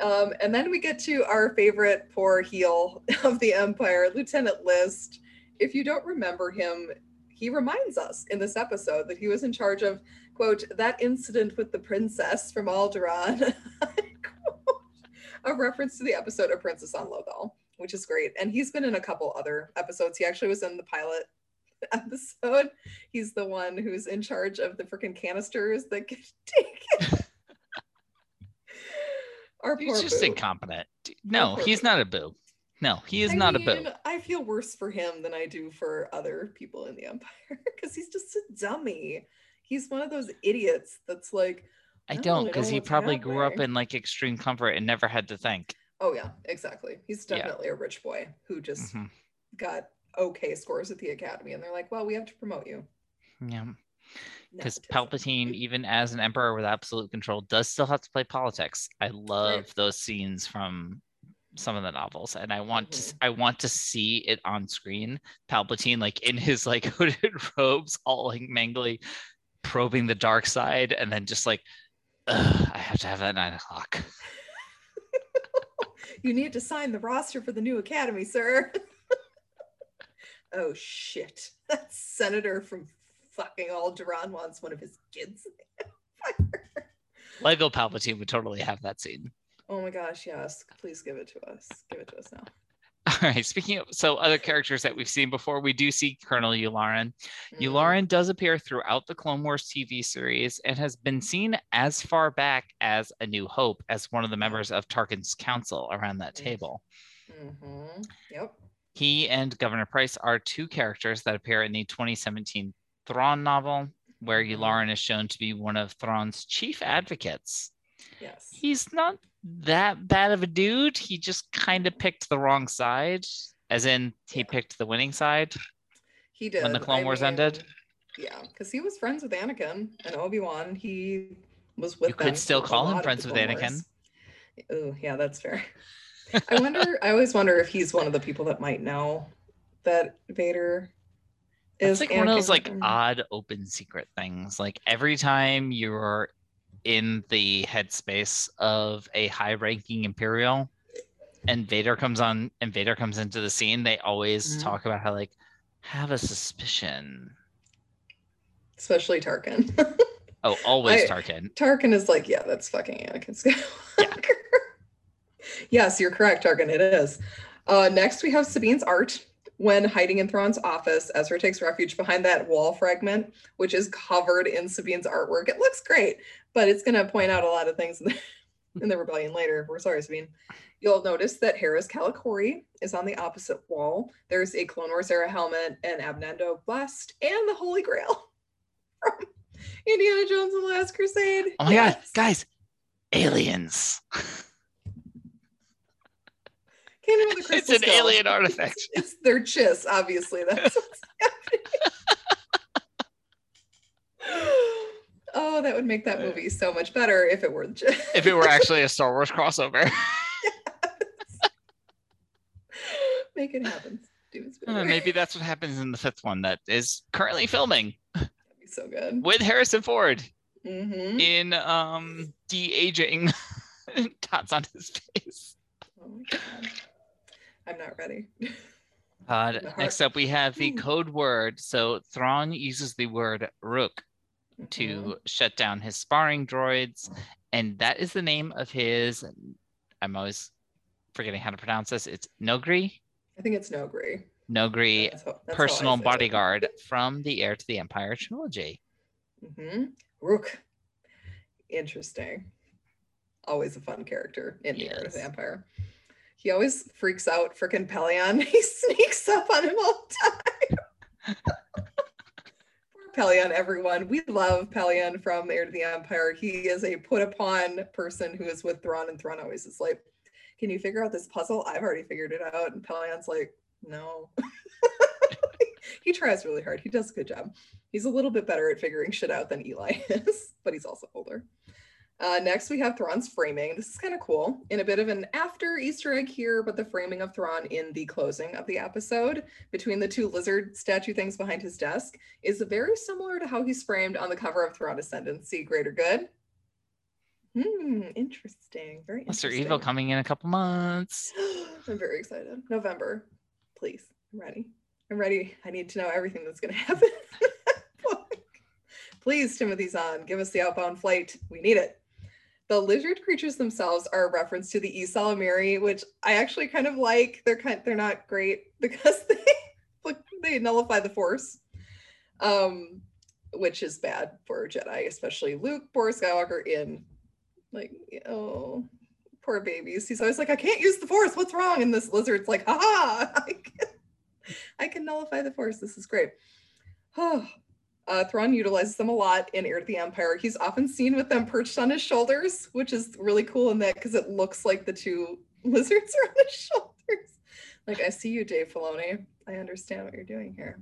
Um, and then we get to our favorite poor heel of the Empire, Lieutenant Lyste. If you don't remember him, he reminds us in this episode that he was in charge of, quote, that incident with the princess from Alderaan. A reference to the episode of Princess on Lothal, which is great. And he's been in a couple other episodes. He actually was in the pilot episode. He's the one who's in charge of the freaking canisters that get taken. Our he's just boo. incompetent. No, he's boo. not a boo. No, he is I not a boo. I feel worse for him than I do for other people in the Empire because he's just a dummy. He's one of those idiots that's like, I don't don't because he probably grew up in like extreme comfort and never had to think. oh yeah, exactly. He's Yeah. definitely a rich boy who just Mhm. got okay scores at the academy, and they're like, well, we have to promote you. Yeah, because Palpatine, even as an emperor with absolute control, does still have to play politics. I love those scenes from some of the novels, and I want to Mhm. I want to see it on screen. Palpatine, like in his like hooded robes, all like mangly, probing the dark side, and then just like, I have to have that nine o'clock. you need to sign the roster for the new academy, sir. oh shit. That senator from fucking Alderaan wants one of his kids. Lego Palpatine would totally have that scene. oh my gosh, yes. Please give it to us. Give it to us now. All right. Speaking of so other characters that we've seen before, we do see Colonel Yularen. Mm. Yularen does appear throughout the Clone Wars TV series and has been seen as far back as A New Hope as one of the members of Tarkin's council around that Mm. table. Mhm. Yep. He and Governor Pryce are two characters that appear in the 2017 Thrawn novel, where Mhm. Yularen is shown to be one of Thrawn's chief advocates. Yes. He's not that bad of a dude. He just kind of picked the wrong side, as in he picked the winning side. He did. when the Clone I Wars ended? Yeah, because he was friends with Anakin and Obi Wan. He was with You could still call him friends with Anakin. Oh, yeah, that's fair. I wonder. I always wonder if he's one of the people that might know that Vader It's is like one of those like odd open secret things. Like every time you're in the headspace of a high ranking Imperial and Vader comes on and Vader comes into the scene, they always Mhm. talk about how like have a suspicion. especially Tarkin. Oh, always I- Tarkin. Tarkin is like, yeah, that's fucking Anakin Skywalker. yes, you're correct, Tarkin. It is. Uh, next, we have Sabine's art. When hiding in Thrawn's office, Ezra takes refuge behind that wall fragment, which is covered in Sabine's artwork. It looks great, but it's going to point out a lot of things in the, in the rebellion later. We're sorry, Sabine. You'll notice that Hera's Kalikori is on the opposite wall. There's a Clone Wars era helmet, an Abnando bust, and the Holy Grail from Indiana Jones and the Last Crusade. Oh my god, guys, aliens. Came with a it's crystal an skull. alien artifact. It's their chiss, obviously. That's what's happening. oh, that would make that movie so much better if it were the chiss. If it were actually a Star Wars crossover. make it happen. Uh. Maybe that's what happens in the fifth one that is currently filming That'd be so good. with Harrison Ford hmm in um de-aging dots on his face. Oh my god. I'm not ready. Uh, next up, we have the Hmm. code word. So Thrawn uses the word Rukh Mhm. to shut down his sparring droids, and that is the name of his. I'm always forgetting how to pronounce this. It's Noghri. I think it's Noghri. Noghri, That's how- that's personal it. bodyguard from the Heir to the Empire trilogy. Mm-hmm. Rukh. Interesting. Always a fun character in the Heir to the Empire. He always freaks out freaking Pellaeon. He sneaks up on him all the time. Poor Pellaeon, everyone. We love Pellaeon from Heir to the Empire. He is a put upon person who is with Thrawn, and Thrawn always is like, Can you figure out this puzzle? I've already figured it out. And Pellaeon's like, No. he tries really hard. He does a good job. He's a little bit better at figuring shit out than Eli is, but he's also older. Uh, next, we have Thrawn's framing. This is kind of cool. In a bit of an after Easter egg here, but the framing of Thrawn in the closing of the episode between the two lizard statue things behind his desk is very similar to how he's framed on the cover of Thrawn Ascendancy Greater Good. Hmm, interesting. Very interesting. Evil coming in a couple months. I'm very excited. November, please. I'm ready. I'm ready. I need to know everything that's going to happen. please, Timothy Zahn, give us the outbound flight. We need it. The lizard creatures themselves are a reference to the ysalamiri, which I actually kind of like. They're kind they're not great because they they nullify the force. Um, which is bad for Jedi, especially Luke, Boris Skywalker in like oh poor babies. He's always like, I can't use the force. What's wrong? And this lizard's like, haha, I can, I can nullify the force. This is great. Oh, uh, Thrawn utilizes them a lot in Heir to the Empire. He's often seen with them perched on his shoulders, which is really cool in that because it looks like the two lizards are on his shoulders. Like, I see you, Dave Filoni. I understand what you're doing here.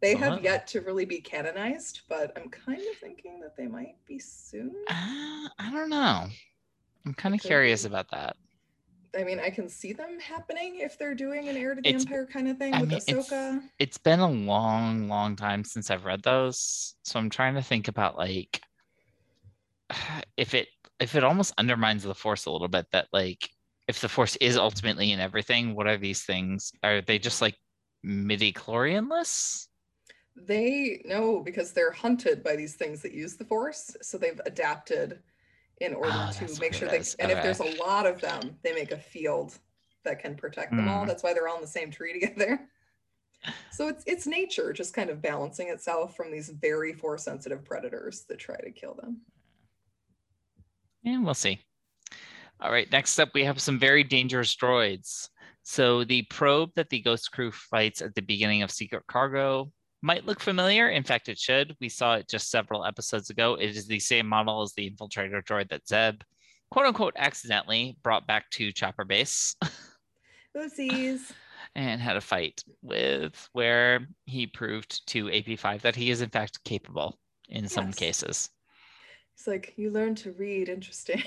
They have Uh-huh. yet to really be canonized, but I'm kind of thinking that they might be soon. Uh, I don't know. I'm kind of curious be. about that. I mean, I can see them happening if they're doing an heir to the It's- empire kind of thing I with mean, it's- Ahsoka. It's been a long, long time since I've read those, so I'm trying to think about like if it if it almost undermines the force a little bit that like if the force is ultimately in everything, what are these things? Are they just like midi chlorianless? They know because they're hunted by these things that use the force, so they've adapted in order Oh, to make sure they. And if there's a lot of them, they make a field that can protect them all. Hmm. That's why they're all in the same tree together. So it's it's nature just kind of balancing itself from these very force sensitive predators that try to kill them. And we'll see. All right, next up, we have some very dangerous droids. So the probe that the Ghost crew fights at the beginning of Secret Cargo might look familiar. In fact, it should. We saw it just several episodes ago. It is the same model as the infiltrator droid that Zeb, quote unquote, accidentally brought back to Chopper Base Oopsies. and had a fight with, where he proved to AP5 that he is, in fact, capable in some cases. It's like you learn to read. Interesting.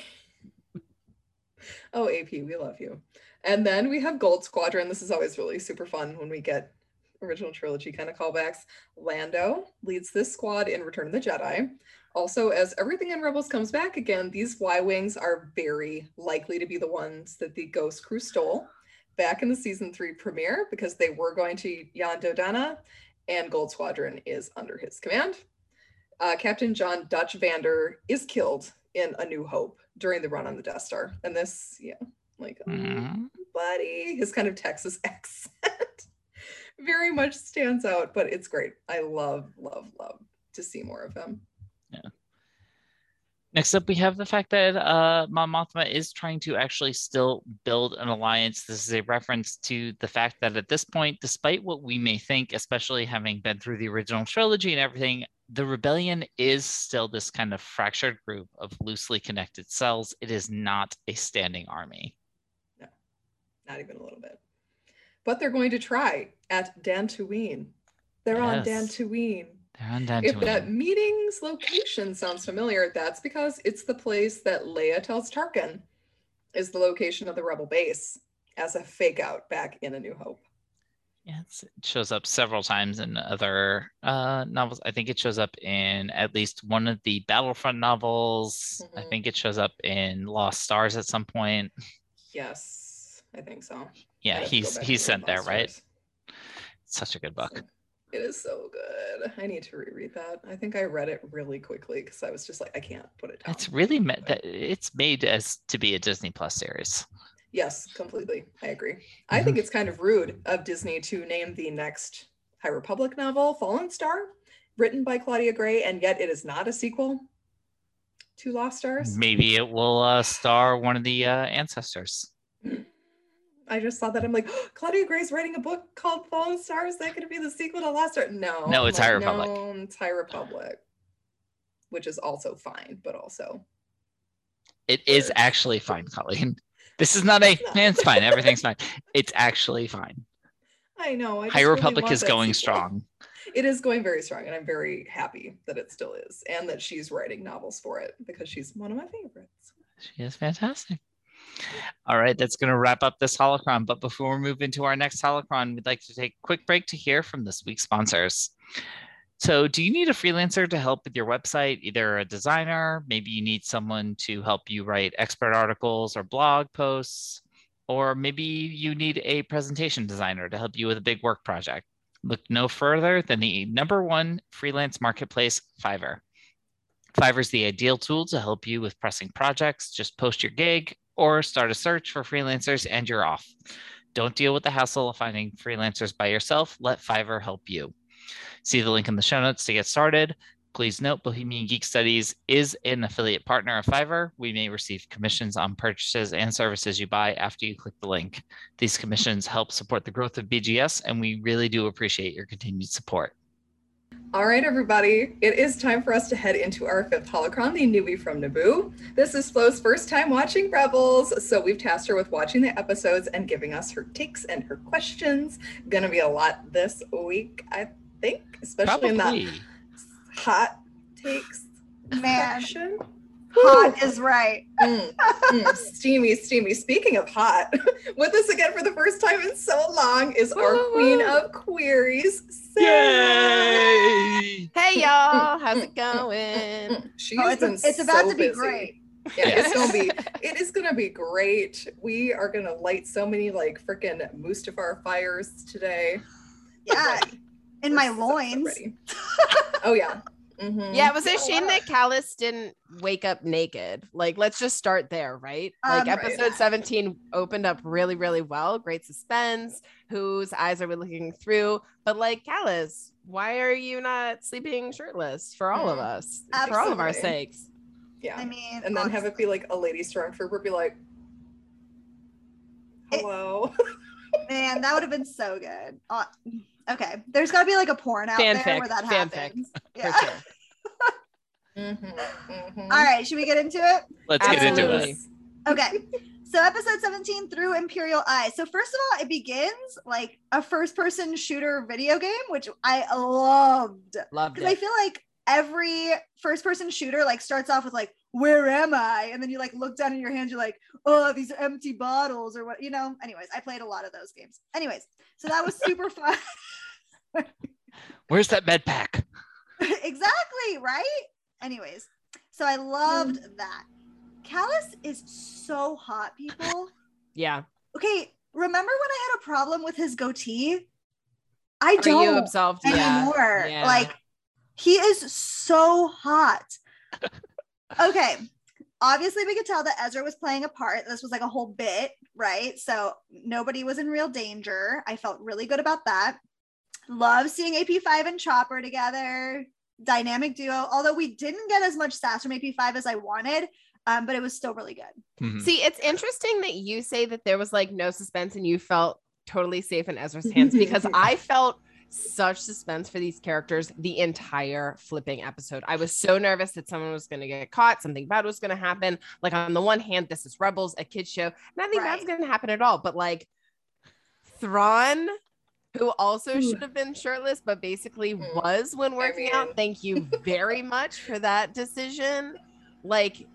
oh, AP, we love you. And then we have Gold Squadron. This is always really super fun when we get original trilogy kind of callbacks. Lando leads this squad in Return of the Jedi. Also, as everything in Rebels comes back again, these Y Wings are very likely to be the ones that the Ghost crew stole back in the season three premiere because they were going to Jan Dodonna and Gold Squadron is under his command uh, Captain Jon Dutch Vander is killed in A New Hope during the run on the Death Star. And this, yeah, like, Mhm. buddy, his kind of Texas accent very much stands out, but it's great. I love, love, love to see more of him. Yeah. Next up, we have the fact that uh, Mon Mothma is trying to actually still build an alliance. This is a reference to the fact that at this point, despite what we may think, especially having been through the original trilogy and everything, the rebellion is still this kind of fractured group of loosely connected cells. It is not a standing army. No, not even a little bit. But they're going to try at Dantooine. They're on Yes. Dantooine. They're on Dantooine. If that meeting's location sounds familiar, that's because it's the place that Leia tells Tarkin is the location of the rebel base as a fake out back in A New Hope. It's, it shows up several times in other uh, novels. I think it shows up in at least one of the Battlefront novels. I Mhm. think it shows up in Lost Stars at some point. Yes, I think so. Yeah, have to go he's he's sent there, right? Such a good book. It is so good. I need to reread that. I think I read it really quickly because I was just like, I can't put it down. It's really me meant that it's made as to be a Disney Plus series. Yes, completely. I agree. I Mm-hmm. think it's kind of rude of Disney to name the next High Republic novel Fallen Star, written by Claudia Gray, and yet it is not a sequel to Lost Stars. Maybe it will uh, star one of the uh, ancestors. I just saw that. I'm like, Claudia Gray's writing a book called Fallen Stars. Is that could be the sequel to Lost Stars. No. No, it's High Republic. No, it's High Republic, which is also fine, but also It is Worse. actually fine, Colleen. This is not a It's fine. Everything's fine. It's actually fine. I know. I High Republic want is going sequel. strong. it is going very strong, and I'm very happy that it still is, and that she's writing novels for it because she's one of my favorites. She is fantastic. All right, that's going to wrap up this holocron. But before we move into our next holocron, we'd like to take a quick break to hear from this week's sponsors. So, do you need a freelancer to help with your website? Either a designer, maybe you need someone to help you write expert articles or blog posts, or maybe you need a presentation designer to help you with a big work project. Look no further than the number one freelance marketplace, Fiverr. Fiverr is the ideal tool to help you with pressing projects. Just post your gig or start a search for freelancers and you're off. Don't deal with the hassle of finding freelancers by yourself. Let Fiverr help you. See the link in the show notes to get started. Please note Bohemian Geek Studies is an affiliate partner of Fiverr. We may receive commissions on purchases and services you buy after you click the link. These commissions help support the growth of BGS, and we really do appreciate your continued support. All right, everybody, it is time for us to head into our fifth holocron, the newbie from Naboo. This is Flo's first time watching Rebels, so we've tasked her with watching the episodes and giving us her takes and her questions. Gonna be a lot this week, I think, especially in that hot takes Man, section. Hot is right. Mm, mm, steamy, steamy. Speaking of hot, with us again for the first time in so long is our Woo, queen of queries, Sarah. Yay! Hey y'all, how's it going? Mm, She's Oh, it's, a- been it's about so to be busy. great. Yeah, Yes. it's gonna be. It is gonna be great. We are gonna light so many like freaking Mustafar fires today. Yeah, in We're my so, so loins. ready. oh yeah. Mhm. Yeah, it was a shame that Kallus didn't wake up naked. Like, let's just start there, right? Like, Um, Right. episode 17 opened up really, really well. Great suspense. Whose eyes are we looking through? But, like, Kallus, why are you not sleeping shirtless for all of Mm. us? For all of our sakes. Yeah. I mean, and then have it be like a lady stormtrooper be like, It- "Hello." man, that would have been so good. Uh, okay, there's got to be like a porn out there Fanfic, where that fanfic, happens. For Yeah. sure. Mhm, mhm. All right, should we get into it? Let's get into it. Okay. So episode 17 through Imperial Eye. So first of all, it begins like a first person shooter video game, which I loved. Loved Because I feel like every first person shooter like starts off with like, where am I? And then you like look down in your hand, you're like, oh, these are empty bottles or what, you know. Anyways, I played a lot of those games. Anyways, so that was super fun. Where's that med pack? exactly, right? Anyways, so I loved that. Kallus is so hot, people. Yeah. Okay, remember when I had a problem with his goatee? I Are don't you absolved? Yeah. anymore. Yeah. Like he is so hot. okay. Obviously, we could tell that Ezra was playing a part. This was like a whole bit, right? So nobody was in real danger. I felt really good about that. Love seeing AP5 and Chopper together. Dynamic duo. Although we didn't get as much sass from AP5 as I wanted, um, but it was still really good. Mhm. See, it's interesting that you say that there was like no suspense and you felt totally safe in Ezra's hands because I felt such suspense for these characters the entire flipping episode. I was so nervous that someone was going to get caught, something bad was going to happen. Like, on the one hand, this is Rebels, a kid show. Nothing bad's going to happen at all. But like, Thrawn, who also should have been shirtless, but basically Mm. was when working out. Thank you very much for that decision. Like,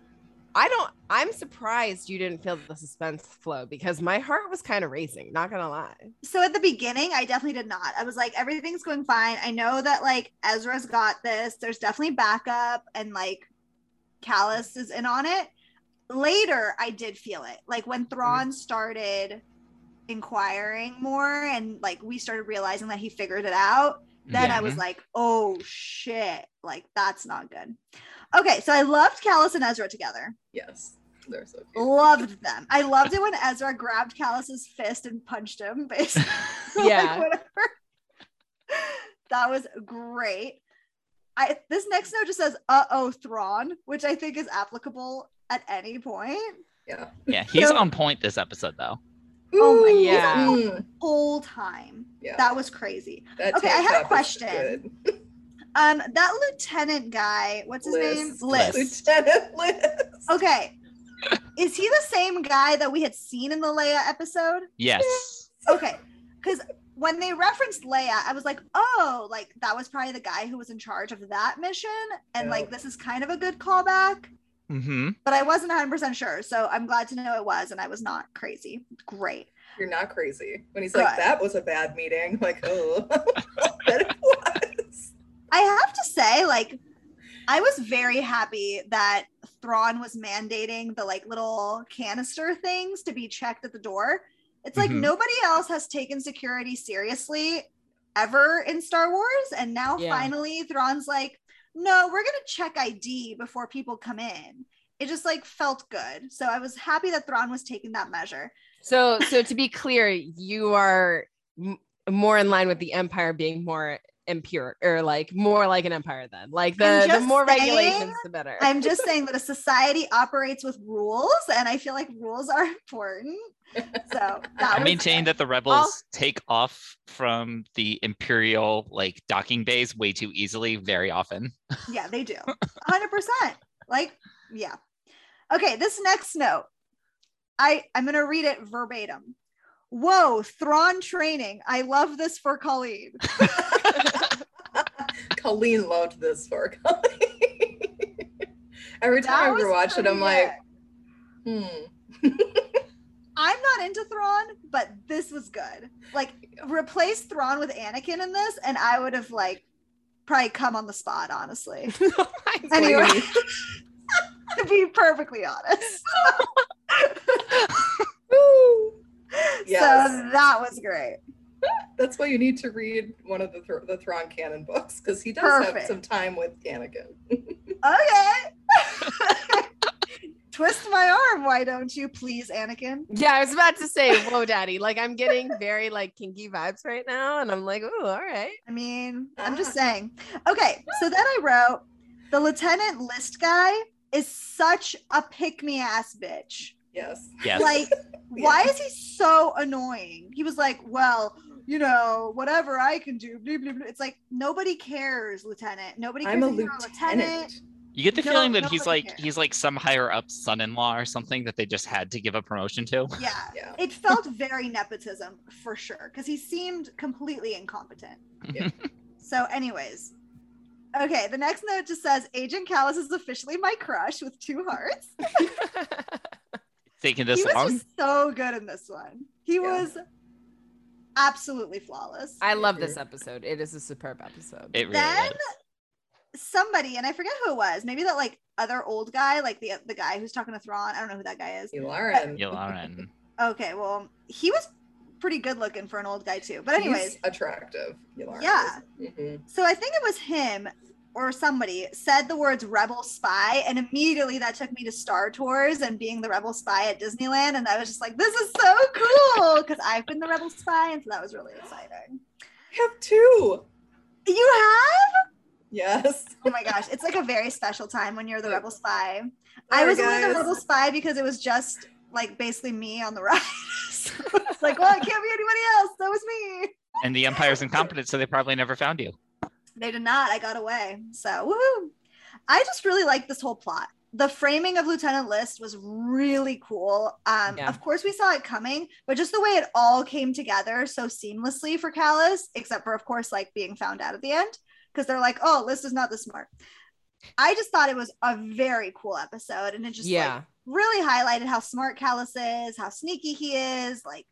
I don't, I'm surprised you didn't feel the suspense flow because my heart was kind of racing, not gonna lie. so at the beginning i definitely did not i was like everything's going fine i know that like ezra's got this there's definitely backup and like kallus is in on it later i did feel it like when thrawn started inquiring more and like we started realizing that he figured it out then Yeah. i was like oh shit like that's not good okay so i loved kallus and ezra together Yes, they're so cute. loved them i loved it when ezra grabbed kallus's fist and punched him basically like, Yeah. whatever. that was great. I this next note just says "uh oh Thrawn," which I think is applicable at any point. Yeah. Yeah, he's So- on point this episode though. Oh my Ooh, Yeah. mm, Whole time. yeah. That was crazy. that okay, I tank had a question. Um, that lieutenant guy, what's his name? Liz. Liz. Lieutenant Liz. Okay. Is he the same guy that we had seen in the Leia episode? Yes. Okay. Because when they referenced Leia, I was like, oh, like that was probably the guy who was in charge of that mission. And like, this is kind of a good callback, hmm but I wasn't 100% sure. So I'm glad to know it was, and I was not crazy. Great. You're not crazy. When he's like, that was a bad meeting. I'm like, oh, that it was. I have to say, like, I was very happy that Thrawn was mandating the like little canister things to be checked at the door. It's like Mhm. nobody else has taken security seriously ever in Star Wars. And now Yeah. finally Thrawn's like, no, we're gonna check ID before people come in. It just like felt good. So I was happy that Thrawn was taking that measure. So, so to be clear, you are m- more in line with the empire being more empiric or like more like an empire then. Like the the more saying- regulations, the better. I'm just saying that a society operates with rules, and I feel like rules are important. So that I maintain good. that the rebels take off from the imperial like docking bays way too easily very often. Yeah, they do. 100%. Like, yeah. Okay, this next note. I I'm going to read it verbatim. Whoa, Thrawn training. I love this for Colleen. Colleen loved this for Colleen. Every time I rewatch it, I'm like, hmm. I'm not into Thrawn, but this was good. Like, replace Thrawn with Anakin in this, and I would have like probably come on the spot, honestly. You Anyway. to be perfectly honest. Yes. So that was great. That's why you need to read one of the Thr- the Thrawn canon books because he does Perfect. have some time with Anakin. Okay. Twist my arm, why don't you, please, Anakin? yeah, I was about to say, whoa, daddy. Like I'm getting very like kinky vibes right now, and I'm like, oh, all right. I mean, I'm just Ah. saying. Okay, so then I wrote the lieutenant Lyste guy is such a pick me ass bitch. Yes. Yes. Like, why is he so annoying? He was like, well, you know, whatever I can do. Blah, blah, blah. It's like nobody cares, Lieutenant. Nobody cares I'm a if you're lieutenant. you get the no- feeling that he's like cares. he's like some higher up son-in-law or something that they just had to give a promotion to. Yeah. Yeah. It felt very nepotism for sure because he seemed completely incompetent. Yeah. So, anyways, okay. The next note just says Agent Kallus is officially my crush with two hearts. Taking he this was long. just so good in this one. He Yeah. was absolutely flawless. I love this episode. It is a superb episode. It really then is. somebody, and I forget who it was, maybe that like other old guy, like the the guy who's talking to Thrawn. I don't know who that guy is. Yularen. Yularen. Okay, well, he was pretty good looking for an old guy too. But He's anyways, attractive. Yularen Yeah. is. Mhm. So I think it was him or somebody said the words rebel spy and immediately that took me to Star Tours and being the rebel spy at Disneyland and I was just like this is so cool because I've been the rebel spy and so that was really exciting. I have two. You have? Yes. Oh my gosh, it's like a very special time when you're the rebel spy. I Sorry, was only the rebel spy because it was just like basically me on the ride. so it's like, well, it can't be anybody else. That was me. And the Empire's incompetent, so they probably never found you. They did not. I got away. So, woohoo. I just really like this whole plot. The framing of Lieutenant Lyste was really cool. Um, Yeah. Of course, we saw it coming, but just the way it all came together so seamlessly for Kallus, except for, of course, like being found out at the end, because they're like, oh, Lyste is not this smart. I just thought it was a very cool episode, and it just yeah. like really highlighted how smart Kallus is, how sneaky he is, like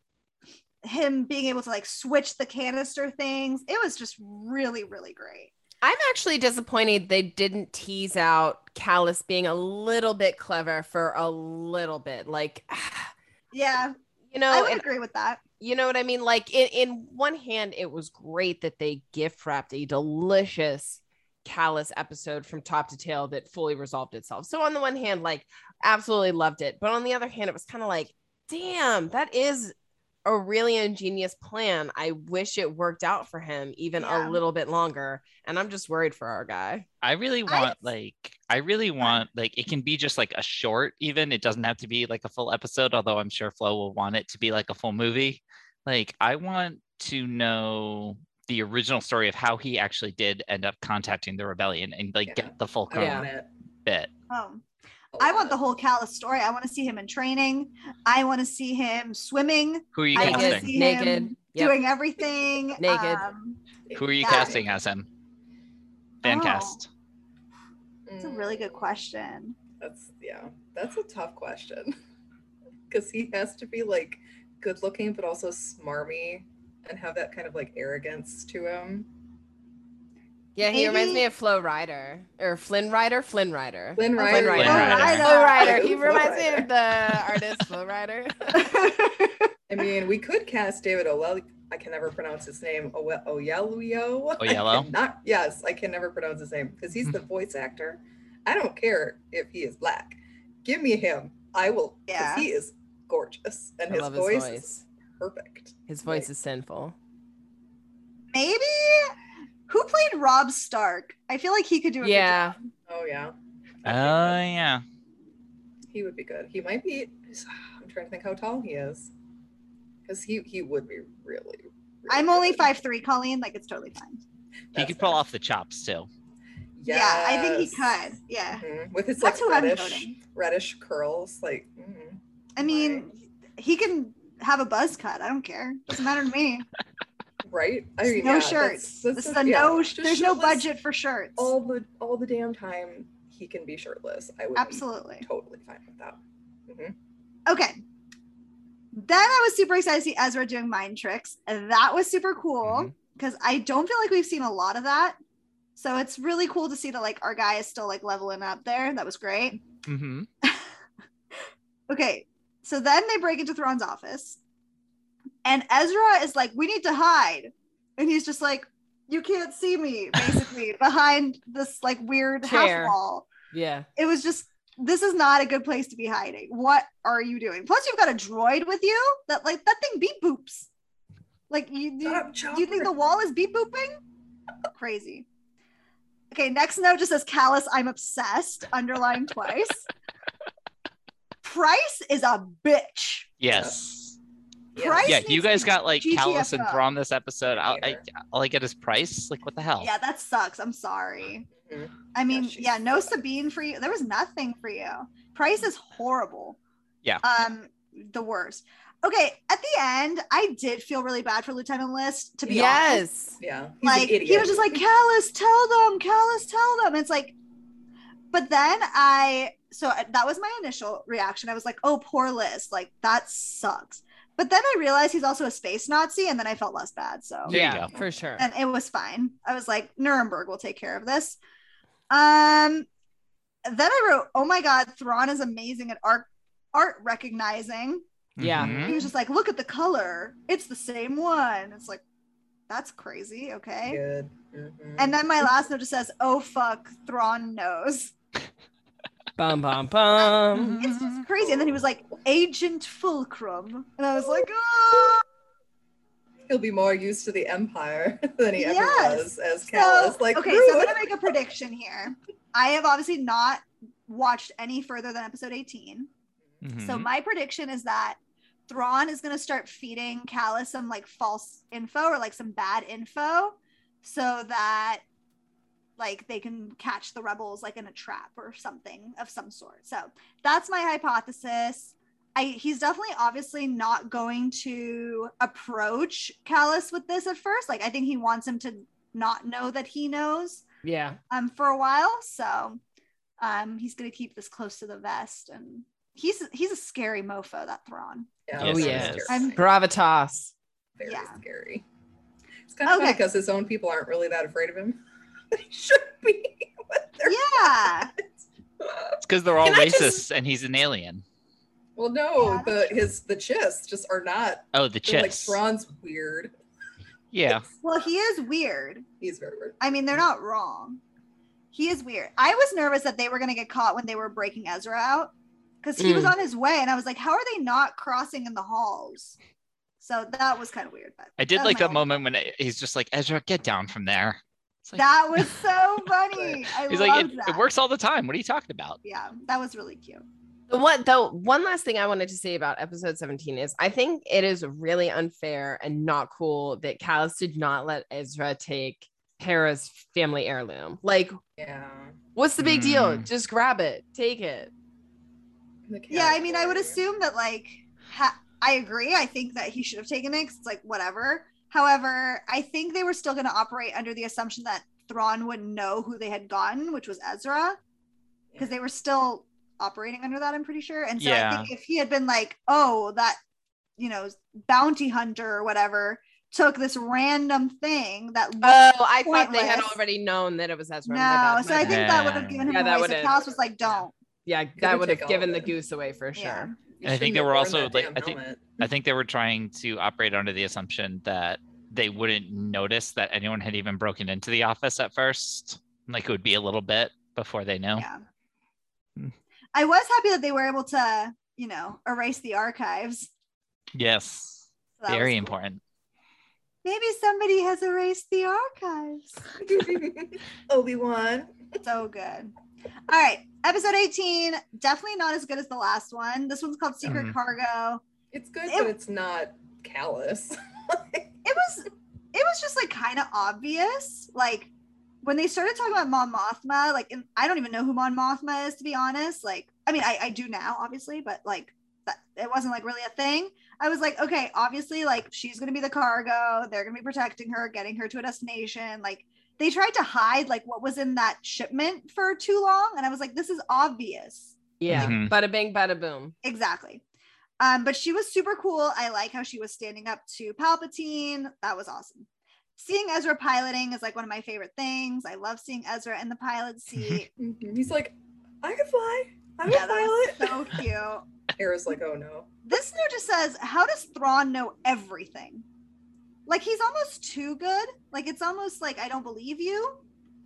him being able to like switch the canister things. It was just really, really great. I'm actually disappointed they didn't tease out Kallus being a little bit clever for a little bit. Like, Yeah, you know, I would and- agree with that. you know what I mean? Like, in, in one hand, it was great that they gift wrapped a delicious Kallus episode from top to tail that fully resolved itself. So, on the one hand, like, absolutely loved it. But on the other hand, it was kind of like, damn, that is a really ingenious plan. I wish it worked out for him even Yeah. a little bit longer. And I'm just worried for our guy. I really I- want like I really want like it can be just like a short even. It doesn't have to be like a full episode, although I'm sure Flo will want it to be like a full movie. Like I want to know the original story of how he actually did end up contacting the rebellion and like Yeah. get the full Yeah. bit. Oh, A I want the whole Kallus story. I want to see him in training. I want to see him swimming. Who are you I casting? see Naked. him Yep. doing everything Naked. Um, Who are you Yeah. casting as him? Fan Oh. cast. That's a really good question. That's yeah, that's a tough question. Because he has to be like good looking, but also smarmy and have that kind of like arrogance to him. Yeah, he reminds me of Flo Rider or Flynn Rider. Flynn Rider. Flynn Rider. Flynn Rider. Flynn Rider. Flo Rider. He reminds me of the artist Flo Rida. I mean, we could cast David Oel. I can never pronounce his name. Owe- Oyeluyo. I Oyelowo? cannot- Yes, I can never pronounce his name because he's the hmm. voice actor. I don't care if he is black. Give me him. I will. Because Yeah. he is gorgeous and I his love voice, his is voice. perfect. His voice is sinful. Maybe who played Robb Stark? I feel like he could do a Yeah. good job. Oh yeah, Oh yeah. he would be good. He might be. I'm trying to think how tall he is. Because he he would be really. really I'm only good. five three, Colleen. Like it's totally fine. He could pull fair. off the chops too. Yeah, I think he could. Yeah. Mhm. With his That's like reddish, reddish curls, like mhm. I mean, he can have a buzz cut. I don't care. Doesn't matter to me. right? I mean, no yeah, shirts. that's- This that's is a yeah, no. just There's no budget for shirts. All the all the damn time he can be shirtless. I would Absolutely. be totally fine with that. Mhm. Okay. Then I was super excited to see Ezra doing mind tricks. and That was super cool because I don't feel like we've seen a lot of that. So it's really cool to see that like our guy is still like leveling up there. That was great. Mm-hmm. Okay. So then they break into Thrawn's office. And Ezra is like, we need to hide. And he's just like, you can't see me, basically, behind this like weird Chair. half wall. Yeah. It was just, this is not a good place to be hiding. What are you doing? Plus, you've got a droid with you that like that thing beep boops. Like you, you, Shut up, do you think the wall is beep booping? Crazy. Okay, next note just says Kallus, I'm obsessed, underlined twice. Pryce is a bitch. Yes. Yeah. Pryce Yeah, you guys got like Kallus and GTFO. Thrawn this episode. I, I, all I get is Pryce. Like what the hell? Yeah, that sucks. I'm sorry. I mean, she's yeah, no. Sabine for you. There was nothing for you. Pryce is horrible. Yeah. Um, the worst. Okay, at the end, I did feel really bad for Lieutenant Lyste, to be honest. Yes. Yeah. He's like an he was just like Kallus, tell them, Kallus, tell them. It's like, but then I so that was my initial reaction. I was like, oh, poor Lyste, like that sucks. But then I realized he's also a space Nazi, and then I felt less bad. So There yeah, for sure. and it was fine. I was like, Nuremberg will take care of this. Um, then I wrote, oh my god, Thrawn is amazing at art art recognizing. Yeah. Mhm. He was just like, look at the color, it's the same one. It's like, that's crazy. Okay. good. Mhm. And then my last note just says, "Oh fuck, Thrawn knows." Bum bum bum. It's just crazy. And then he was like, "Agent Fulcrum," and I was like, "Oh." he'll be more used to the Empire than he ever Yes. was as So, Kallus. Like, okay, so I'm gonna make a prediction here. I have obviously not watched any further than episode 18. So Mhm. my prediction is that Thrawn is gonna start feeding Kallus some like false info or like some bad info, so that like they can catch the rebels like in a trap or something of some sort. So that's my hypothesis. I he's definitely obviously not going to approach Kallus with this at first. Like I think he wants him to not know that he knows Yeah. um for a while. So um he's gonna keep this close to the vest and he's he's a scary mofo, that Thrawn. Yeah, Oh, it's yes. I'm- Gravitas. very Yeah. scary. It's kind of funny because his own people aren't really that afraid of him. They should be. but they're Yeah. It's because they're all Can racists just- and he's an alien. Well, no, Yeah, the that's his the chists just are not. Oh, the they're Like chips. Thrawn's weird. yeah. Well, he is weird. He's very weird. I mean, they're not wrong. He is weird. I was nervous that they were gonna get caught when they were breaking Ezra out. Because he was Mm. on his way, and I was like, how are they not crossing in the halls? So that was kind of weird. But I did was like my that moment when he's just like, Ezra, get down from there. It's like, That was so funny. I he's like, it, that. it works all the time. What are you talking about? Yeah, that was really cute. The What though? One last thing I wanted to say about episode 17 is I think it is really unfair and not cool that Kallus did not let Ezra take Hera's family heirloom. Like, Yeah. what's the big deal? Mm. Just grab it, take it. Yeah, I mean, I would assume that like, ha- I agree. I think that he should have taken it 'cause it's like whatever. However, I think they were still going to operate under the assumption that Thrawn wouldn't know who they had gotten, which was Ezra, because they were still operating under that. I'm pretty sure. And so I think if he had been like, "Oh, that you know bounty hunter or whatever took this random thing that Oh, I thought they had already known that it was Ezra. no," bad, so I bad. think that would have given him Yeah, that away. So would've- Cal was like, "Don't." yeah, Could've that would have given the goose away for sure. Yeah. You I think they were also, like, I think- helmet. I think they were trying to operate under the assumption that they wouldn't notice that anyone had even broken into the office at first. Like it would be a little bit before they know. Yeah. Hmm. I was happy that they were able to, you know, erase the archives. Yes. So Very cool. important. Maybe somebody has erased the archives. Obi Wan. so good. All right, episode 18, definitely not as good as the last one. This one's called Secret Mhm. Cargo. It's good, It- but it's not Kallus. It was it was just like kind of obvious. Like when they started talking about Mon Mothma, like and I don't even know who Mon Mothma is to be honest. Like, I mean, I, I do now, obviously, but like that it wasn't like really a thing. I was like, okay, obviously, like she's gonna be the cargo, they're gonna be protecting her, getting her to a destination. Like they tried to hide like what was in that shipment for too long, and I was like, this is obvious. Yeah, Mhm. bada bing, bada boom. Exactly. Um, but she was super cool. I like how she was standing up to Palpatine. That was awesome. Seeing Ezra piloting is like one of my favorite things. I love seeing Ezra in the pilot seat. Mhm. He's like, I can fly. I'm yeah, a pilot. so cute. Hera's like, oh no. This note just says, How does Thrawn know everything? Like he's almost too good. Like it's almost like I don't believe you.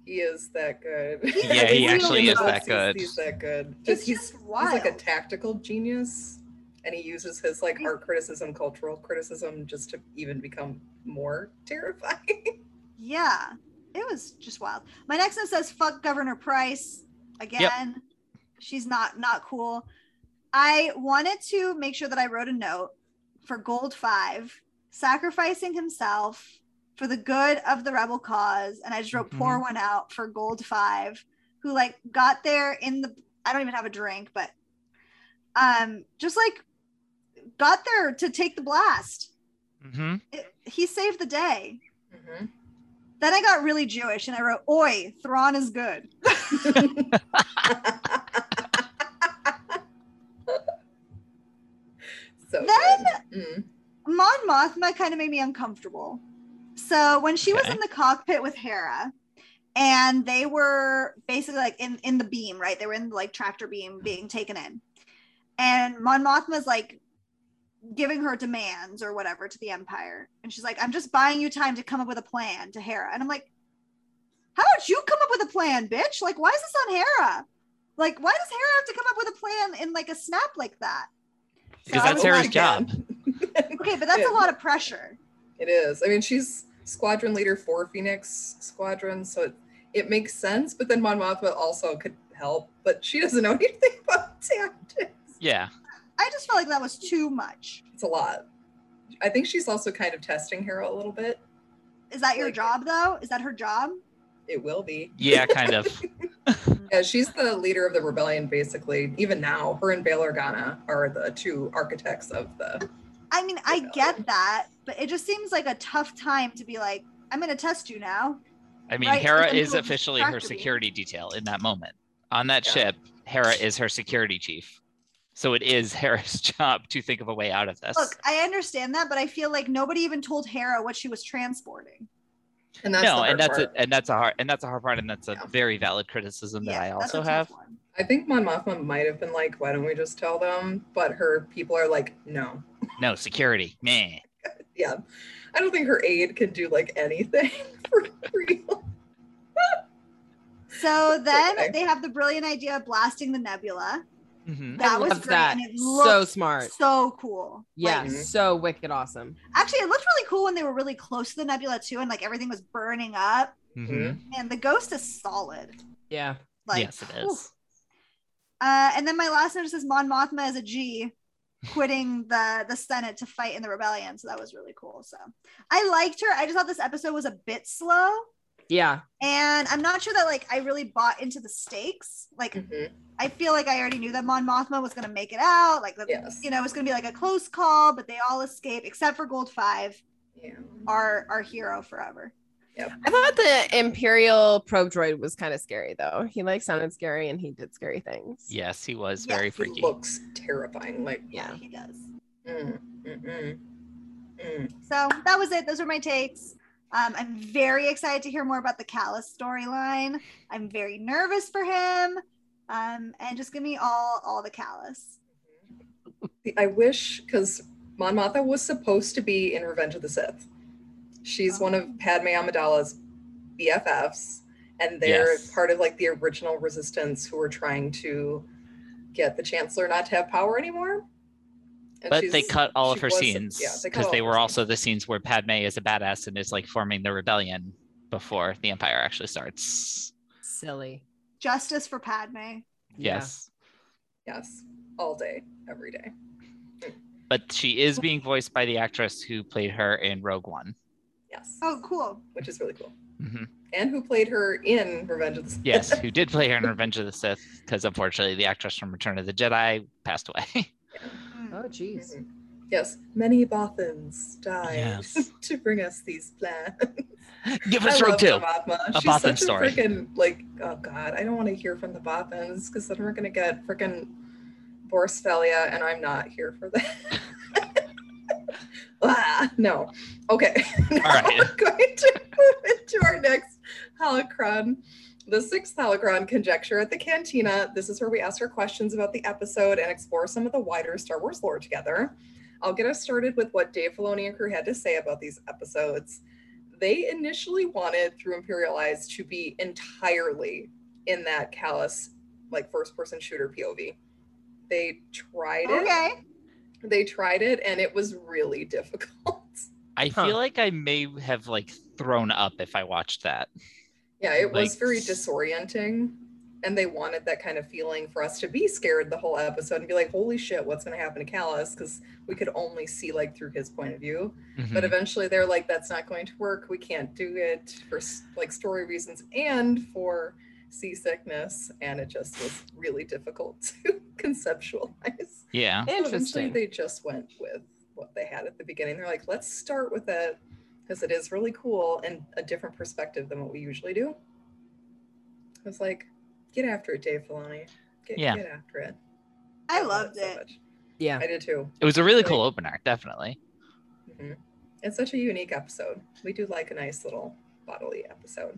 He is that good. Yeah, At he actually is that good. He's, that good. It's Just he's, just he's like a tactical genius, and he uses his like art criticism, cultural criticism, just to even become more terrifying. Yeah, it was just wild. My next note says, "Fuck Governor Pryce." Again, she's not not cool. I wanted to make sure that I wrote a note for Gold Five, sacrificing himself for the good of the rebel cause, and I just wrote pour one out for Gold Five, who like got there in the. I don't even have a drink, but um, just like got there to take the blast. Mm-hmm. It, he saved the day. Mhm. Then I got really Jewish and I wrote, Oi, Thrawn is good. so Then- good. Mm. Mon Mothma kind of made me uncomfortable. So when she was in the cockpit with Hera, and they were basically like in, in the beam, right? They were in like tractor beam mm-hmm. being taken in. And Mon Mothma's like giving her demands or whatever to the Empire. And she's like, I'm just buying you time to come up with a plan to Hera. And I'm like, how about you come up with a plan, bitch? Like, why is this on Hera? Like, why does Hera have to come up with a plan in like a snap like that? Because So that's Hera's like, job. Okay, but that's Yeah. a lot of pressure. It is. I mean, she's squadron leader for Phoenix Squadron, so it, it makes sense. But then Mon Mothma also could help, but she doesn't know anything about tactics. Yeah. I just felt like that was too much. It's a lot. I think she's also kind of testing Hera a little bit. Is that your Like- job though? Is that her job? It will be. Yeah, kind of. Yeah, she's the leader of the rebellion, basically. Even now, her and Bail Organa are the two architects of the. I mean, I Rebellion. get that, but it just seems like a tough time to be like, I'm gonna test you now. I mean, Right, Hera something is officially her security detail in that moment. On that Yeah. ship, Hera is her security chief. So it is Hera's job to think of a way out of this. Look, I understand that, but I feel like nobody even told Hera what she was transporting. And that's no, and that's part. a, and that's a hard and that's a hard part, and that's a Yeah. very valid criticism that I also have. one. I think Mon Mothma might have been like, "Why don't we just tell them?" But her people are like, "No." No security, Man. Yeah, I don't think her aide can do like anything for real. So then Okay. they have the brilliant idea of blasting the nebula. Mhm. That I was great, that. and it So smart. So cool. Yeah, Like, Mhm. so wicked awesome. actually, it looked really cool when they were really close to the nebula too, and like everything was burning up. Mhm. And the ghost is solid. Yeah. Like, yes, it is. whew. is. Uh, and then my last note says Mon Mothma as a G, quitting the the Senate to fight in the rebellion. So that was really cool. So I liked her. I just thought this episode was a bit slow. Yeah. And I'm not sure that like I really bought into the stakes. Like Mhm. I feel like I already knew that Mon Mothma was gonna make it out. Like that, Yes. you know, it was gonna be like a close call, but they all escape except for Gold Five, Yeah. our our hero forever. I thought the Imperial probe droid was kind of scary though. He like sounded scary and he did scary things. Yes, he was Yes, very he freaky. He looks terrifying. Like, Yeah. he does. mm, mm, mm, mm. So that was it. Those were my takes. Um, I'm very excited to hear more about the Kallus storyline. I'm very nervous for him. Um, and just give me all all the Kallus. I wish because Mon Mothma was supposed to be in Revenge of the Sith. She's one of oh. Padme Amidala's BFFs, and they're Yes. part of like the original resistance who were trying to get the Chancellor not to have power anymore. And But they cut all of her was- scenes yeah, they because they of her were scenes. also the scenes where Padme is a badass and is like forming the rebellion before the Empire actually starts. Silly. Justice for Padme. Yeah. Yes. yes, all day, every day. But she is being voiced by the actress who played her in Rogue One. Yes, Oh, cool. which is really cool. hmm And who played her in Revenge of the Sith? Yes, who did play her in Revenge of the Sith because unfortunately the actress from Return of the Jedi passed away. Mm. Oh jeez. Mhm. Yes, many Bothans died Yes. to bring us these plans. Give us Rogue love Two. the Mothma. A She's Bothan such story. a freaking like oh god, I don't want to hear from the Bothans because then we're gonna get freaking Borsk Fey'lya, and I'm not here for that. Ah, no. Okay. Now right. We're going to move into our next holocron. The sixth holocron conjecture at the cantina. This is where we ask our questions about the episode and explore some of the wider Star Wars lore together. I'll get us started with what Dave Filoni and crew had to say about these episodes. They initially wanted Through Imperial Eyes to be entirely in that Kallus, like first person shooter POV. They tried it. Okay. They tried it and it was really difficult. I Huh. feel like I may have like thrown up if I watched that. Yeah, it was very disorienting. And they wanted that kind of feeling for us to be scared the whole episode and be like, holy shit, what's going to happen to Kallus? Because we could only see like through his point of view. But Mhm. eventually they're like, that's not going to work. We can't do it for like story reasons and for seasickness. And it just was really difficult to conceptualize. yeah. So eventually they just went with what they had at the beginning. They're like, let's start with it because it is really cool and a different perspective than what we usually do. I was like, get after it, Dave Filoni. Get, Yeah. get after it. I love loved so it. much. Yeah. I did too. It was a really Like- cool opener, definitely. hmm It's such a unique episode. We do like a nice little bodily episode.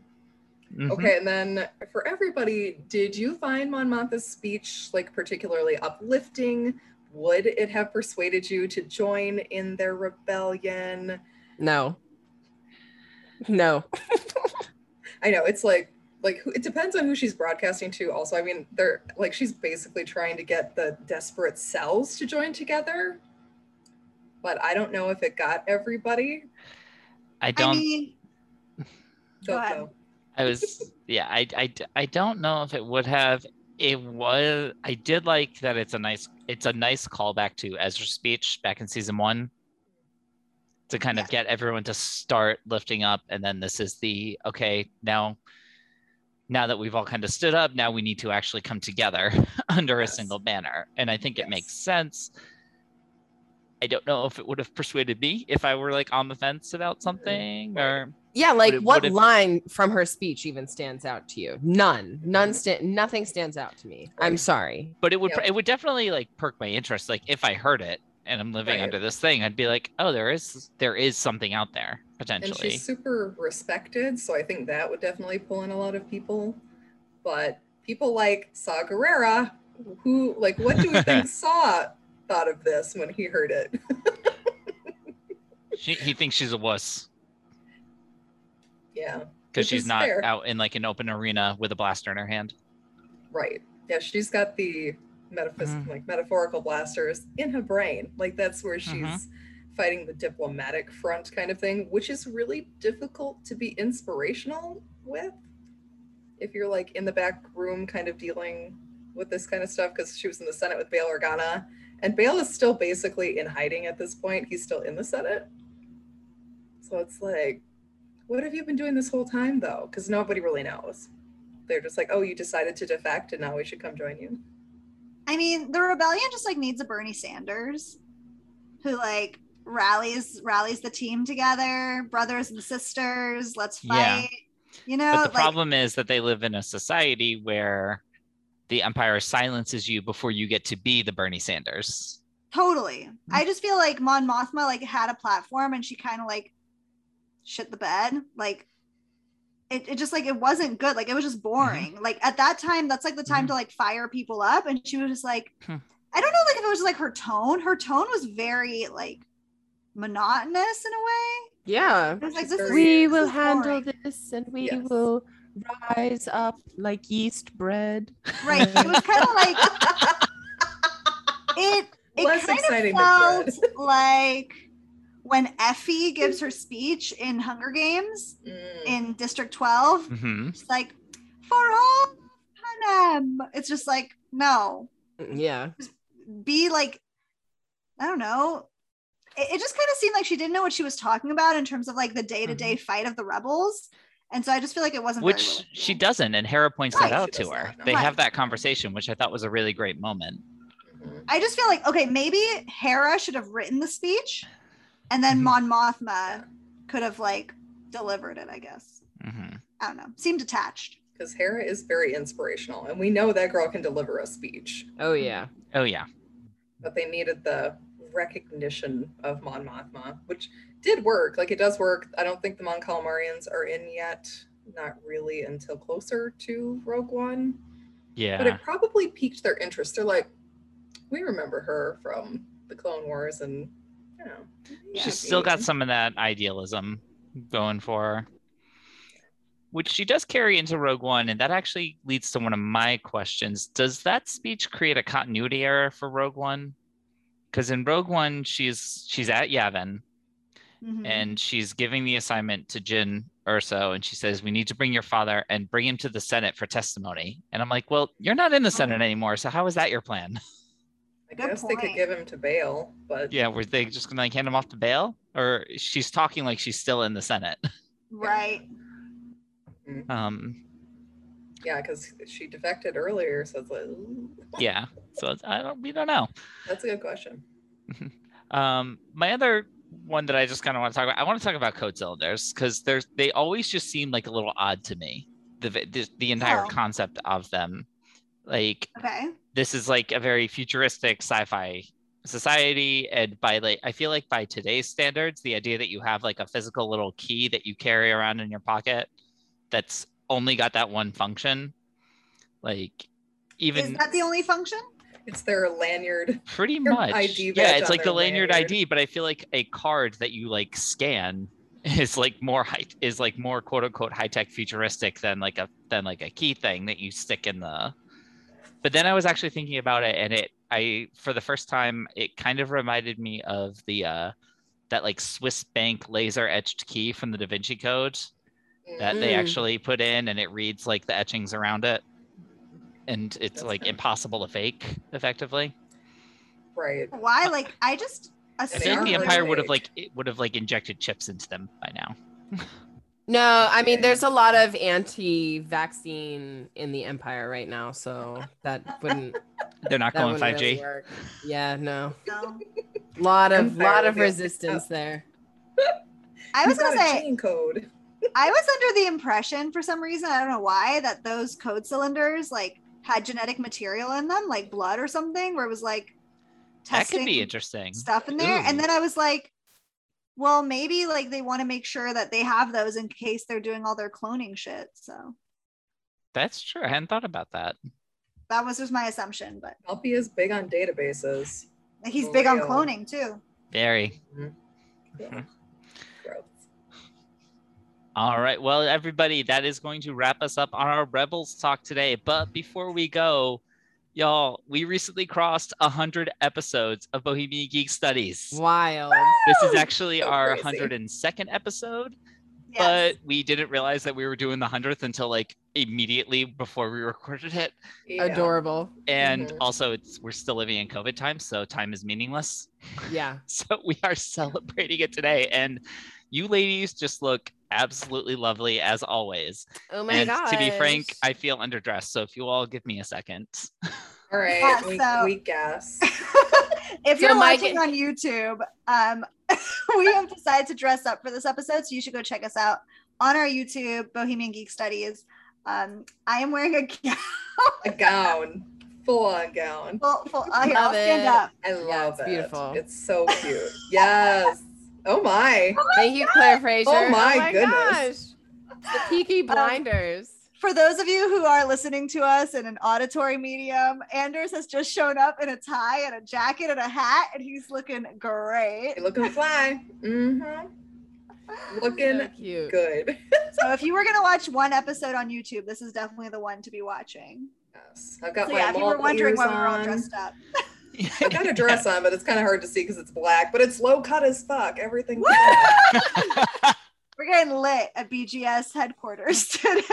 Mhm. Okay, and then for everybody, did you find Mon Mothma's speech like particularly uplifting? Would it have persuaded you to join in their rebellion? No. No. I know it's like like it depends on who she's broadcasting to. Also, I mean, they're like she's basically trying to get the desperate cells to join together, but I don't know if it got everybody. I I don't. mean, Go Go, ahead. go. I was yeah, I, I I don't know if it would have it was I did like that it's a nice it's a nice callback to Ezra's speech back in season one. To kind of get everyone to start lifting up and then this is the okay now now that we've all kind of stood up now we need to actually come together under Yes. a single banner. And I think it makes sense. I don't know if it would have persuaded me if I were like on the fence about something or Yeah, like it- what would it- line from her speech even stands out to you? None. Mm-hmm. None sta- nothing stands out to me. I'm sorry. but it would Yep. it would definitely like perk my interest like if i heard it and i'm living Right. under this thing i'd be like oh there is there is something out there potentially." and potentially she's super respected so i think that would definitely pull in a lot of people but people like Saw Gerrera, who like what do we think saw thought of this when he heard it she, he thinks she's a wuss yeah. Because she's not fair. out in like an open arena with a blaster in her hand. Right. Yeah she's got the metaphys- Mhm. like metaphorical blasters in her brain. Like that's where she's Mhm. fighting the diplomatic front kind of thing which is really difficult to be inspirational with if you're like in the back room kind of dealing with this kind of stuff because she was in the senate with bail organa. And bail is still basically in hiding at this point. He's still in the senate. So it's like what have you been doing this whole time though? Because nobody really knows. They're just like, oh, you decided to defect and now we should come join you. I mean, the rebellion just like needs a Bernie Sanders who like rallies rallies the team together, brothers and sisters, let's Yeah. fight. You know, But the like problem is that they live in a society where the Empire silences you before you get to be the Bernie Sanders. totally. I mm. just feel like Mon Mothma like had a platform and she kind of like shit the bed. Like it, it just like it wasn't good. Like it was just boring. Like at that time, that's like the time to like fire people up. And she was just like, Hmm. I don't know, like if it was like her tone. Her tone was very like monotonous in a way. Yeah. Was like She's this is very- We this will is handle boring. this and we Yes. will rise up like yeast bread. right. It was kind of like it it Less kind exciting of felt like when Effie gives her speech in Hunger Games Mm. in District 12. hmm It's like for all Panem. It's just like no, Yeah. be like I don't know. It, it just kind of seemed like she didn't know what she was talking about in terms of like the day to day fight of the rebels, and so I just feel like it wasn't very Which she doesn't, and Hera points Right, that out to her. They Right. have that conversation, which I thought was a really great moment. I just feel like okay, maybe Hera should have written the speech, and then Mhm. Mon Mothma could have like delivered it. I guess hmm I don't know. Seemed attached. Because Hera is very inspirational, and we know that girl can deliver a speech. Oh yeah. Oh yeah, But they needed the recognition of Mon Mothma, which did work. Like it does work. I don't think the Mon Calamarians are in yet. Not really until closer to Rogue One. yeah. But it probably piqued their interest. They're like, we remember her from the Clone Wars, and you know, yeah, She's still got some of that idealism going for her, which she does carry into Rogue One, and that actually leads to one of my questions. Does that speech create a continuity error for Rogue One? Because in Rogue One, she's she's at Yavin Mhm. and she's giving the assignment to Jyn Erso, and she says, "We need to bring your father and bring him to the Senate for testimony." And I'm like, "Well, you're not in the Senate anymore, so how is that your plan?" I Good guess they could give him to bail, but yeah, were they just gonna like hand him off to bail, or she's talking like she's still in the Senate? right. Um, yeah, because she defected earlier, so it's like, yeah. So it's- I don't, we don't know. that's a good question. Um, my other one that I just kind of want to talk about, I want to talk about code cylinders because there's they always just seem like a little odd to me. The the, the entire Oh. concept of them, like Okay. This is like a very futuristic sci-fi society and by like i feel like by today's standards the idea that you have like a physical little key that you carry around in your pocket that's only got that one function like even Is that the only function? It's their lanyard. pretty much ID yeah it's like the lanyard lanyard. id but i feel like a card that you like scan is like more high is like more quote unquote high tech futuristic than like a than like a key thing that you stick in the but then i was actually thinking about it and it i for the first time it kind of reminded me of the uh that like swiss bank laser etched key from the da vinci code that they Mm. actually put in and it reads like the etchings around it and it's That's like nice. impossible to fake effectively Right. Why? Like I just I think the Empire would have like it would have like injected chips into them by now. No, I mean there's a lot of anti-vaccine in the empire right now, so that wouldn't They're not going wouldn't five really G. work. Yeah, no. no. Lot of Empire lot of be like, resistance there. I was gonna say code. I was under the impression for some reason, I don't know why, that those code cylinders like had genetic material in them, like blood or something, where it was like That could be testing interesting. stuff in there. Ooh. And then I was like, well, maybe like they want to make sure that they have those in case they're doing all their cloning shit. So That's true. I hadn't thought about that. that was just my assumption, but Alfie is big on databases. he's For big on cloning too. Very. Yeah. Mhm. Gross. All right. Well, everybody, that is going to wrap us up on our Rebels talk today. But before we go, y'all, we recently crossed 100 episodes of Bohemian Geek Studies. Wild. This is actually So our crazy. 102nd episode, Yes. but we didn't realize that we were doing the 100th until like immediately before we recorded it. Yeah. Adorable. And Mhm. also, it's we're still living in COVID times, so time is meaningless. Yeah. So we are celebrating it today. And you ladies just look absolutely lovely as always. Oh my god. to be frank, I feel underdressed. So if you all give me a second. All right, Yeah, we, so- we guess. if So you're Mike- watching on YouTube, um, we have decided to dress up for this episode, so you should go check us out on our YouTube, Bohemian Geek Studies. Um, I am wearing a gown. A gown, full on gown. full, full, uh, here, I'll Love stand it. up. I love it's it. beautiful. It's so cute. Yes. Oh my. Thank you, Claire Fraser. Oh my goodness. gosh. The Peaky Blinders. For those of you who are listening to us in an auditory medium, Anders has just shown up in a tie and a jacket and a hat, and he's looking great. You're looking fly. Mm-hmm. Looking so cute. good. So if you were gonna watch one episode on YouTube, this is definitely the one to be watching. Yes. I've got So my yeah, if you were wondering why we were all dressed up. I got a dress on, but it's kind of hard to see because it's black. But it's low cut as fuck. Everything. We're getting lit at BGS headquarters today.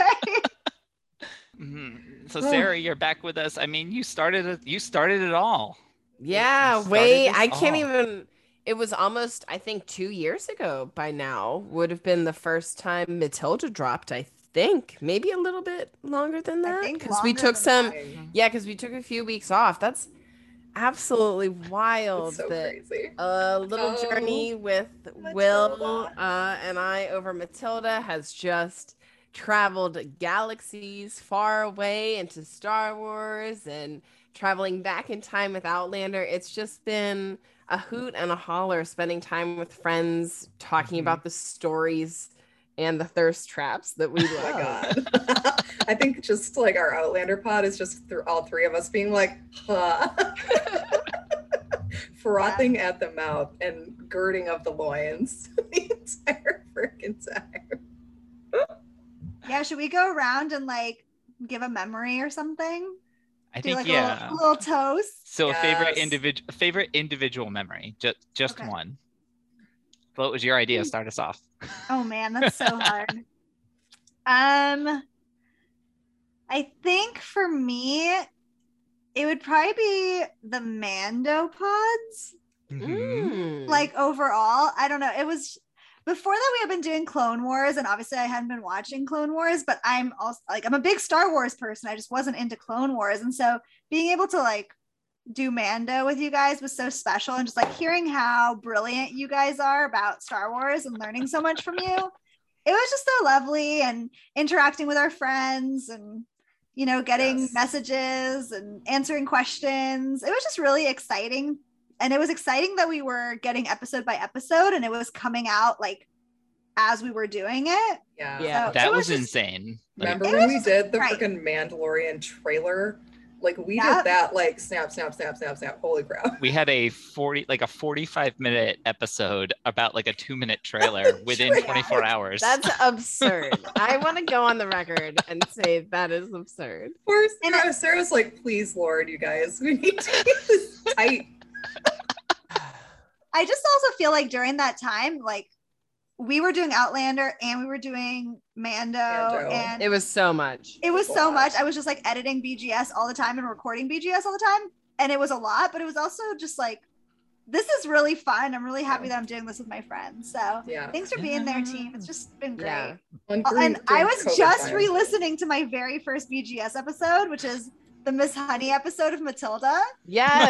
Mhm. So Sarah, you're back with us. I mean, you started it. You started it all. Yeah, started wait, this I can't all. even. It was almost, I think, two years ago by now, would have been the first time Matilda dropped, I think. Maybe a little bit longer than that. Because we took some, that. yeah, because we took a few weeks off. That's absolutely wild so that crazy. a little Oh, journey with Will uh, and I over Matilda has just traveled galaxies far away into Star Wars and traveling back in time with Outlander. It's just been a hoot and a holler spending time with friends, talking Mhm. about the stories and the thirst traps that we Oh my love. god. I think just like our Outlander pod is just through all three of us being like, huh. Frothing at the mouth and girding of the loins the entire freaking time. Yeah, should we go around and like give a memory or something? I Do think like yeah. a little, little toast. So a favorite individual favorite individual memory. Just just Okay. one. What was your idea? Start us off. Oh man, that's so hard. Um, I think for me, it would probably be the Mando pods. Mm. Like overall, I don't know. It was before that we had been doing Clone Wars, and obviously I hadn't been watching Clone Wars, but I'm also like I'm a big Star Wars person. I just wasn't into Clone Wars, and so being able to like do Mando with you guys was so special, and just like hearing how brilliant you guys are about Star Wars and learning so much from you. It was just so lovely and interacting with our friends and you know getting Yes. messages and answering questions. It was just really exciting and it was exciting that we were getting episode by episode and it was coming out like as we were doing it Yeah. Yeah. So That it was, just- insane. Remember It when we did the right. freaking Mandalorian trailer? Like we Yep. did that like snap, snap, snap, snap, snap. Holy crap. we had a 40 like a 45 minute episode about like a two minute trailer within 24 hours. That's absurd. I want to go on the record and say that is absurd. Poor And Sarah. Sarah's like, please, Lord, you guys, we need to get this tight. i just also feel like during that time like we were doing outlander and we were doing mando, Mando. and It was so much. it was a so much i was just like editing bgs all the time and recording bgs all the time and it was a lot but it was also just like this is really fun i'm really happy that i'm doing this with my friends so Yeah. thanks for being there team it's just been great Yeah. When Oh, and I was COVID just times. re-listening to my very first BGS episode, which is the Miss Honey episode of Matilda.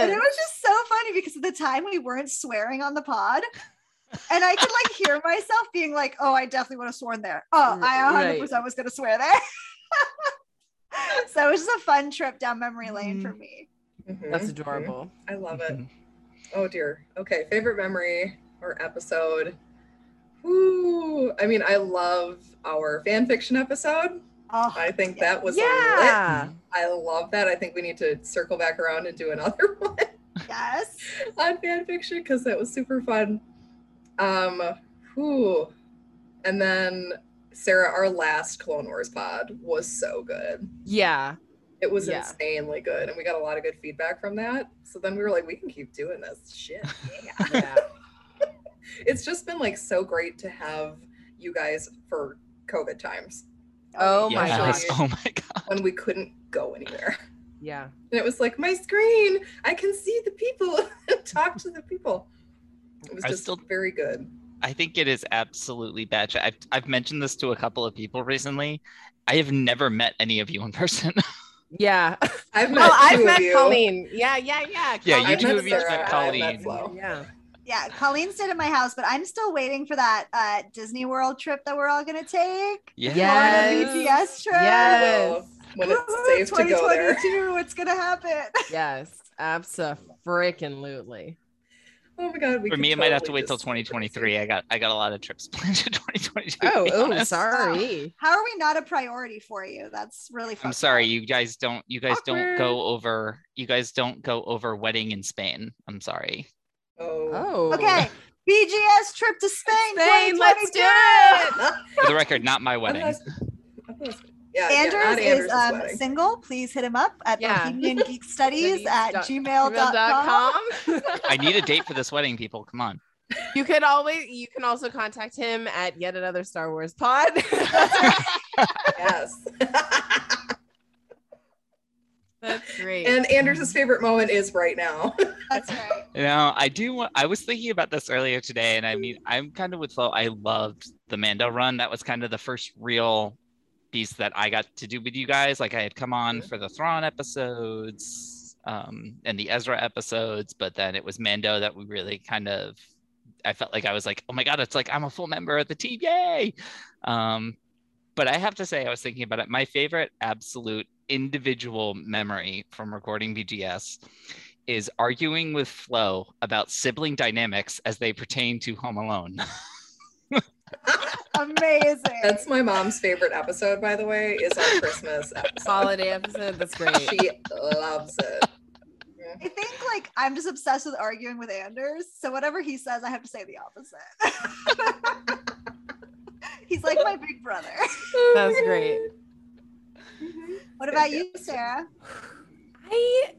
And it was just so funny because at the time we weren't swearing on the pod. And I could like hear myself being like, oh, I definitely would have sworn there. Oh, I 100% Right. was going to swear there. so it was just a fun trip down memory lane for me. Mhm, That's mhm. adorable. I love it. Mhm. Oh dear. Okay, favorite memory or episode. Ooh, I mean, I love our fan fiction episode. Oh, I think that was Yeah. lit. I love that. I think we need to circle back around and do another one yes. on fan fiction because that was super fun. Um, whew. And then Sarah, our last Clone Wars pod was so good. Yeah. It was Yeah. insanely good, and we got a lot of good feedback from that. So then we were like, we can keep doing this shit. Yeah. Yeah. it's just been like so great to have you guys for COVID times Oh my Yes. gosh. Oh my god. when we couldn't go anywhere. Yeah. And it was like my screen, I can see the people, talk to the people. It was I just still- very good. I think it is absolutely batshit. I've I've mentioned this to a couple of people recently. I have never met any of you in person. Yeah. I've met Well, I've met you. Colleen. Yeah, yeah, yeah. Yeah, you two met have each met Colleen. Flo. Yeah. Yeah, Colleen stayed at my house, but I'm still waiting for that uh, Disney World trip that we're all gonna take. Yeah. Yes. Florida BGS trip. Yes. When it's Woo-hoo, safe to go there. 2022, It's gonna happen. Yes. Absolutely. Oh my god. We For could me, it might have to wait till 2023. I got I got a lot of trips planned in 2022. to Oh, oh, honest. sorry. How are we not a priority for you? That's really. I'm sorry, up. you guys don't you guys don't go over you guys don't go over wedding in Spain. I'm sorry. Oh. Oh. Okay, BGS trip to Spain. Spain, let's do it. For the record, not my I wedding. Thought- I thought it was- Yeah, yeah, Anders is um, wedding. single. Please hit him up at Yeah. Bohemian Geek Studies at dot- gmail.com. gmail.com. I need a date for this wedding, people. Come on. you could always you can also contact him at yet another Star Wars pod. Yes. That's great. and Anders' favorite moment is right now. That's right. You know, I do want I was thinking about this earlier today, and I mean I'm kind of with Flo. I loved the Mando run. That was kind of the first real piece that I got to do with you guys. Like I had come on for the Thrawn episodes um and the Ezra episodes, but then it was Mando that we really kind of I felt like I was like, oh my god, it's like I'm a full member of the team, yay! Um, but I have to say, I was thinking about it. My favorite absolute individual memory from recording BGS is arguing with Flo about sibling dynamics as they pertain to Home Alone. Amazing. That's my mom's favorite episode, by the way, is our Christmas episode. holiday episode. That's great. She loves it. I think like I'm just obsessed with arguing with Anders. So whatever he says, I have to say the opposite. He's like my big brother. That's great. What about you, Sarah? I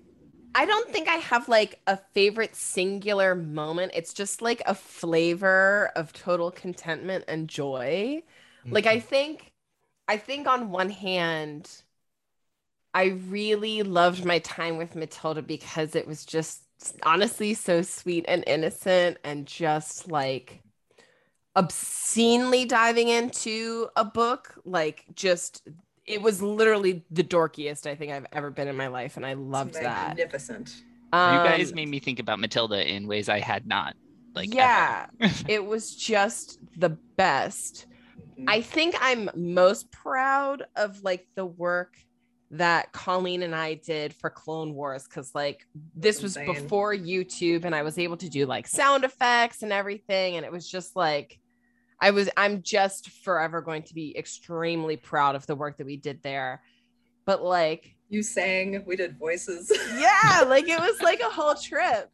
I don't think I have like a favorite singular moment. It's just like a flavor of total contentment and joy. Like I mm-hmm. think I think on one hand I really loved my time with Matilda because it was just honestly so sweet and innocent and just like obscenely diving into a book like just it was literally the dorkiest I think I've ever been in my life and I loved It's that. Magnificent. you guys Um, made me think about Matilda in ways I had not. Like yeah, it was just the best. Mhm. I think I'm most proud of like the work that Colleen and I did for Clone Wars because like this was Insane. before YouTube and I was able to do like sound effects and everything and it was just like I was I'm just forever going to be extremely proud of the work that we did there. But like You sang, we did voices. yeah like it was like a whole trip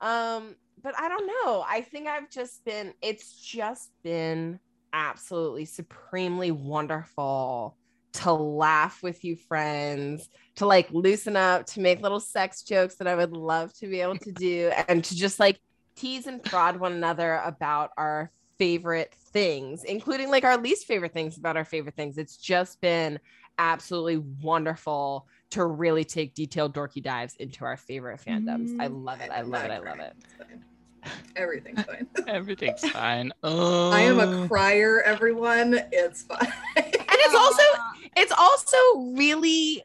um but i don't know i think i've just been it's just been absolutely supremely wonderful to laugh with you friends to like loosen up to make little sex jokes that i would love to be able to do and to just like tease and prod one another about our favorite things including like our least favorite things about our favorite things it's just been absolutely wonderful to really take detailed dorky dives into our favorite fandoms. I Mm, love it. I love it. I love it. Everything's fine. Everything's fine. Oh, I am a crier, everyone. It's fine. And it's also it's also really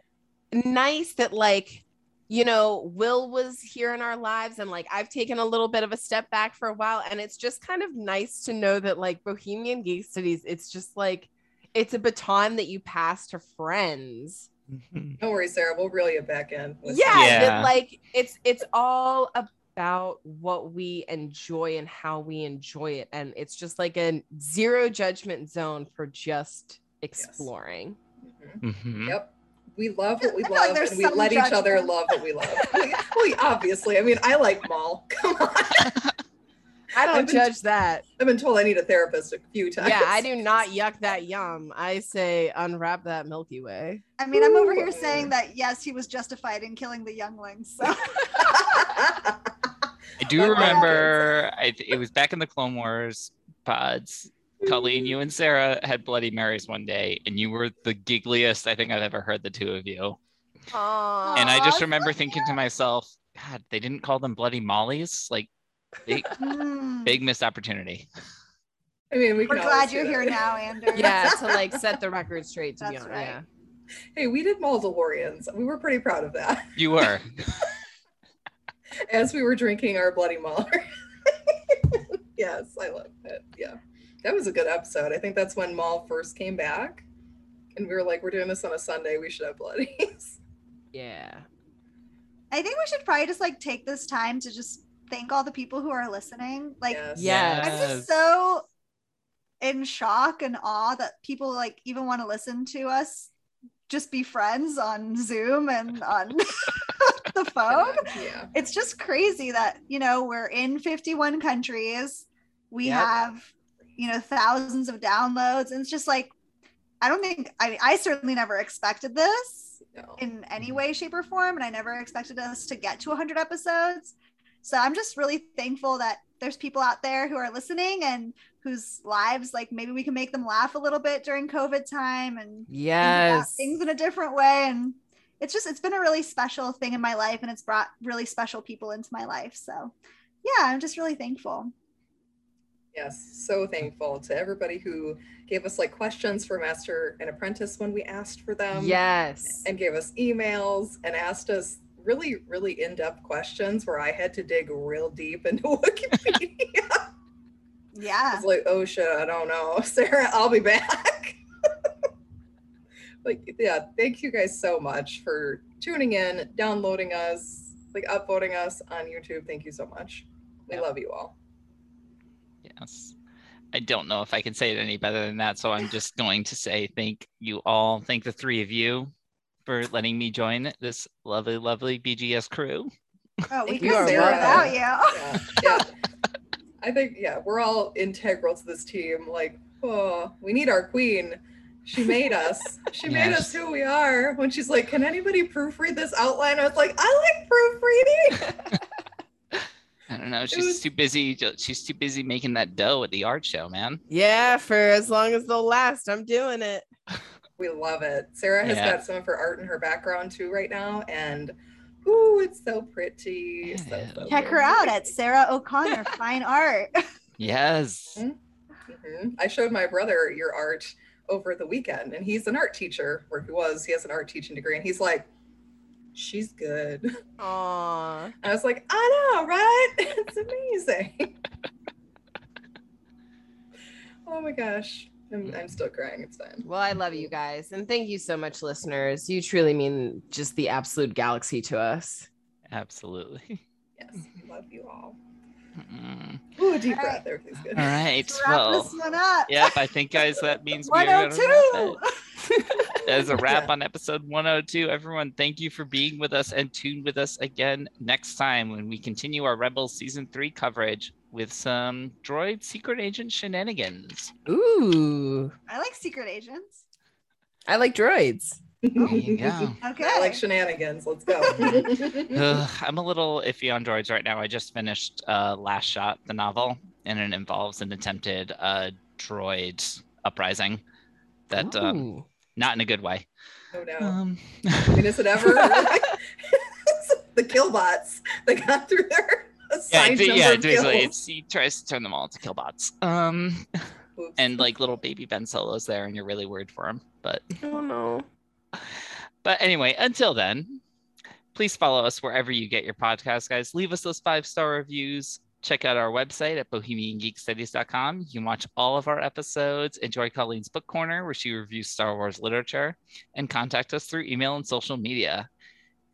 nice that like you know will was here in our lives and like i've taken a little bit of a step back for a while and it's just kind of nice to know that like bohemian geek studies it's just like it's a baton that you pass to friends Mhm. Don't worry, Sarah. We'll reel you back in. with yeah, some- Yeah. that like it's it's all about what we enjoy and how we enjoy it and it's just like a zero judgment zone for just exploring Mhm. Mhm. Yep. We love what we I feel like love, and we some let each other love what we love. we, we obviously, I mean, I like Maul. Come on. i don't I've been- judge that I've been told I need a therapist a few times. yeah i do not yuck that yum i say unwrap that milky way I mean, I'm over here saying that yes, he was justified in killing the younglings. So I do remember I, it was back in the Clone Wars pods. Colleen, you and Sarah had Bloody Marys one day, and you were the giggliest I think I've ever heard the two of you. Aww. And I just remember thinking to myself, God, they didn't call them Bloody Mollies. Like, big, Hmm. big missed opportunity. I mean, we We're glad you're here now, Andrew. Yeah, to like set the record straight. To be honest, right. yeah. Hey, we did Maldalorians. We were pretty proud of that You were. as we were drinking our Bloody Mauler. yes, I love it. Yeah, that was a good episode. I think that's when Maul first came back, and we were like, "We're doing this on a Sunday. We should have bloodies." Yeah. I think we should probably just like take this time to just thank all the people who are listening. Like, yes. Yes. I'm just so in shock and awe that people like even want to listen to us just be friends on Zoom and on the phone. Yeah. It's just crazy that, you know, we're in 51 countries. We Yep. have, you know, thousands of downloads. And it's just like, I don't think, I, I certainly never expected this No. in mm-hmm. any way, shape, or form. And I never expected us to get to 100 episodes. So I'm just really thankful that there's people out there who are listening and whose lives, like maybe we can make them laugh a little bit during COVID time and Yes. things in a different way. And it's just, it's been a really special thing in my life and it's brought really special people into my life. So yeah, I'm just really thankful. Yes, so thankful to everybody who gave us like questions for Master and Apprentice when we asked for them. yes. And gave us emails and asked us really, really in depth questions where I had to dig real deep into Wikipedia. I Yeah. was like, oh shit, I don't know. Sarah, I'll be back. like, yeah, thank you guys so much for tuning in, downloading us, like upvoting us on YouTube. Thank you so much. We Yep. love you all. Yes. I don't know if I can say it any better than that. So I'm just going to say thank you all. Thank the three of you for letting me join this lovely, lovely BGS crew. Oh, we Thank couldn't you, do without you. yeah, yeah. I think yeah, we're all integral to this team. Like, oh, we need our queen. She made us. She made us who we are. When she's like, "Can anybody proofread this outline?" I was like, "I like proofreading." I don't know. She's was- too busy. She's too busy making that dough at the art show, man. Yeah, for as long as they'll last, I'm doing it. We love it. Sarah has Yeah. got some of her art in her background too right now, and ooh, it's so pretty. So, Yeah. so Check her out at Sarah O'Connor Fine Art. Yes. Mhm. I showed my brother your art over the weekend, and he's an art teacher, or he was. He has an art teaching degree, and he's like, "She's good." Aw. I was like, "I know, right? It's amazing." oh my gosh, I'm, I'm still crying. It's fine. Well, I love you guys. And thank you so much, listeners. You truly mean just the absolute galaxy to us. Absolutely. Yes, we love you all. Mm. Ooh, a deep All breath. right. Everything's good. All right. Let's wrap Well, this one up. yep. I think, guys, that means we are gonna 102. That is a wrap Yeah. on episode 102. Everyone, thank you for being with us and tune with us again next time when we continue our Rebels season three coverage with some droid secret agent shenanigans. Ooh. I like secret agents. I like droids. There you go. Okay. I like shenanigans. Let's go. Ugh, I'm a little iffy on droids right now. I just finished uh, Last Shot, the novel, and it involves an attempted uh, droid uprising. That um, not in a good way. no doubt. Um, I mean, is it ever the killbots that got through their yeah, assigned it's, yeah, basically it's, he tries to turn them all into killbots. Um, Oops. and like little baby Ben Solo's there, and you're really worried for him. But Oh no. But anyway, until then, please follow us wherever you get your podcast, guys. Leave us those five star reviews. Check out our website at bohemiangeekstudies.com. You can watch all of our episodes. Enjoy Colleen's Book Corner, where she reviews Star Wars literature, and contact us through email and social media.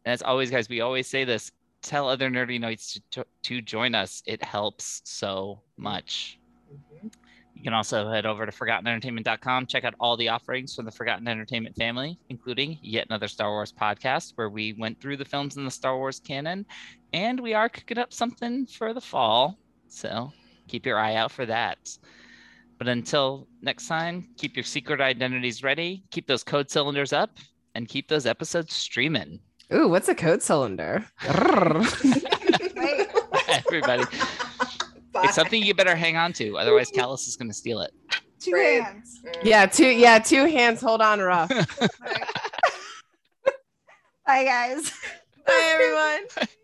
And as always, guys, we always say this tell other nerdy nights to, to join us. It helps so much. Mhm. You can also head over to ForgottenEntertainment.com, check out all the offerings from the Forgotten Entertainment family, including yet another Star Wars podcast where we went through the films in the Star Wars canon, and we are cooking up something for the fall. So keep your eye out for that. But until next time, keep your secret identities ready, keep those code cylinders up, and keep those episodes streaming. Ooh, what's a code cylinder? Everybody, Bye. it's something you better hang on to, otherwise, Kallus is going to steal it. Two Great. hands. Yeah, two yeah, two hands hold on rough. Right. Bye, guys. Bye everyone.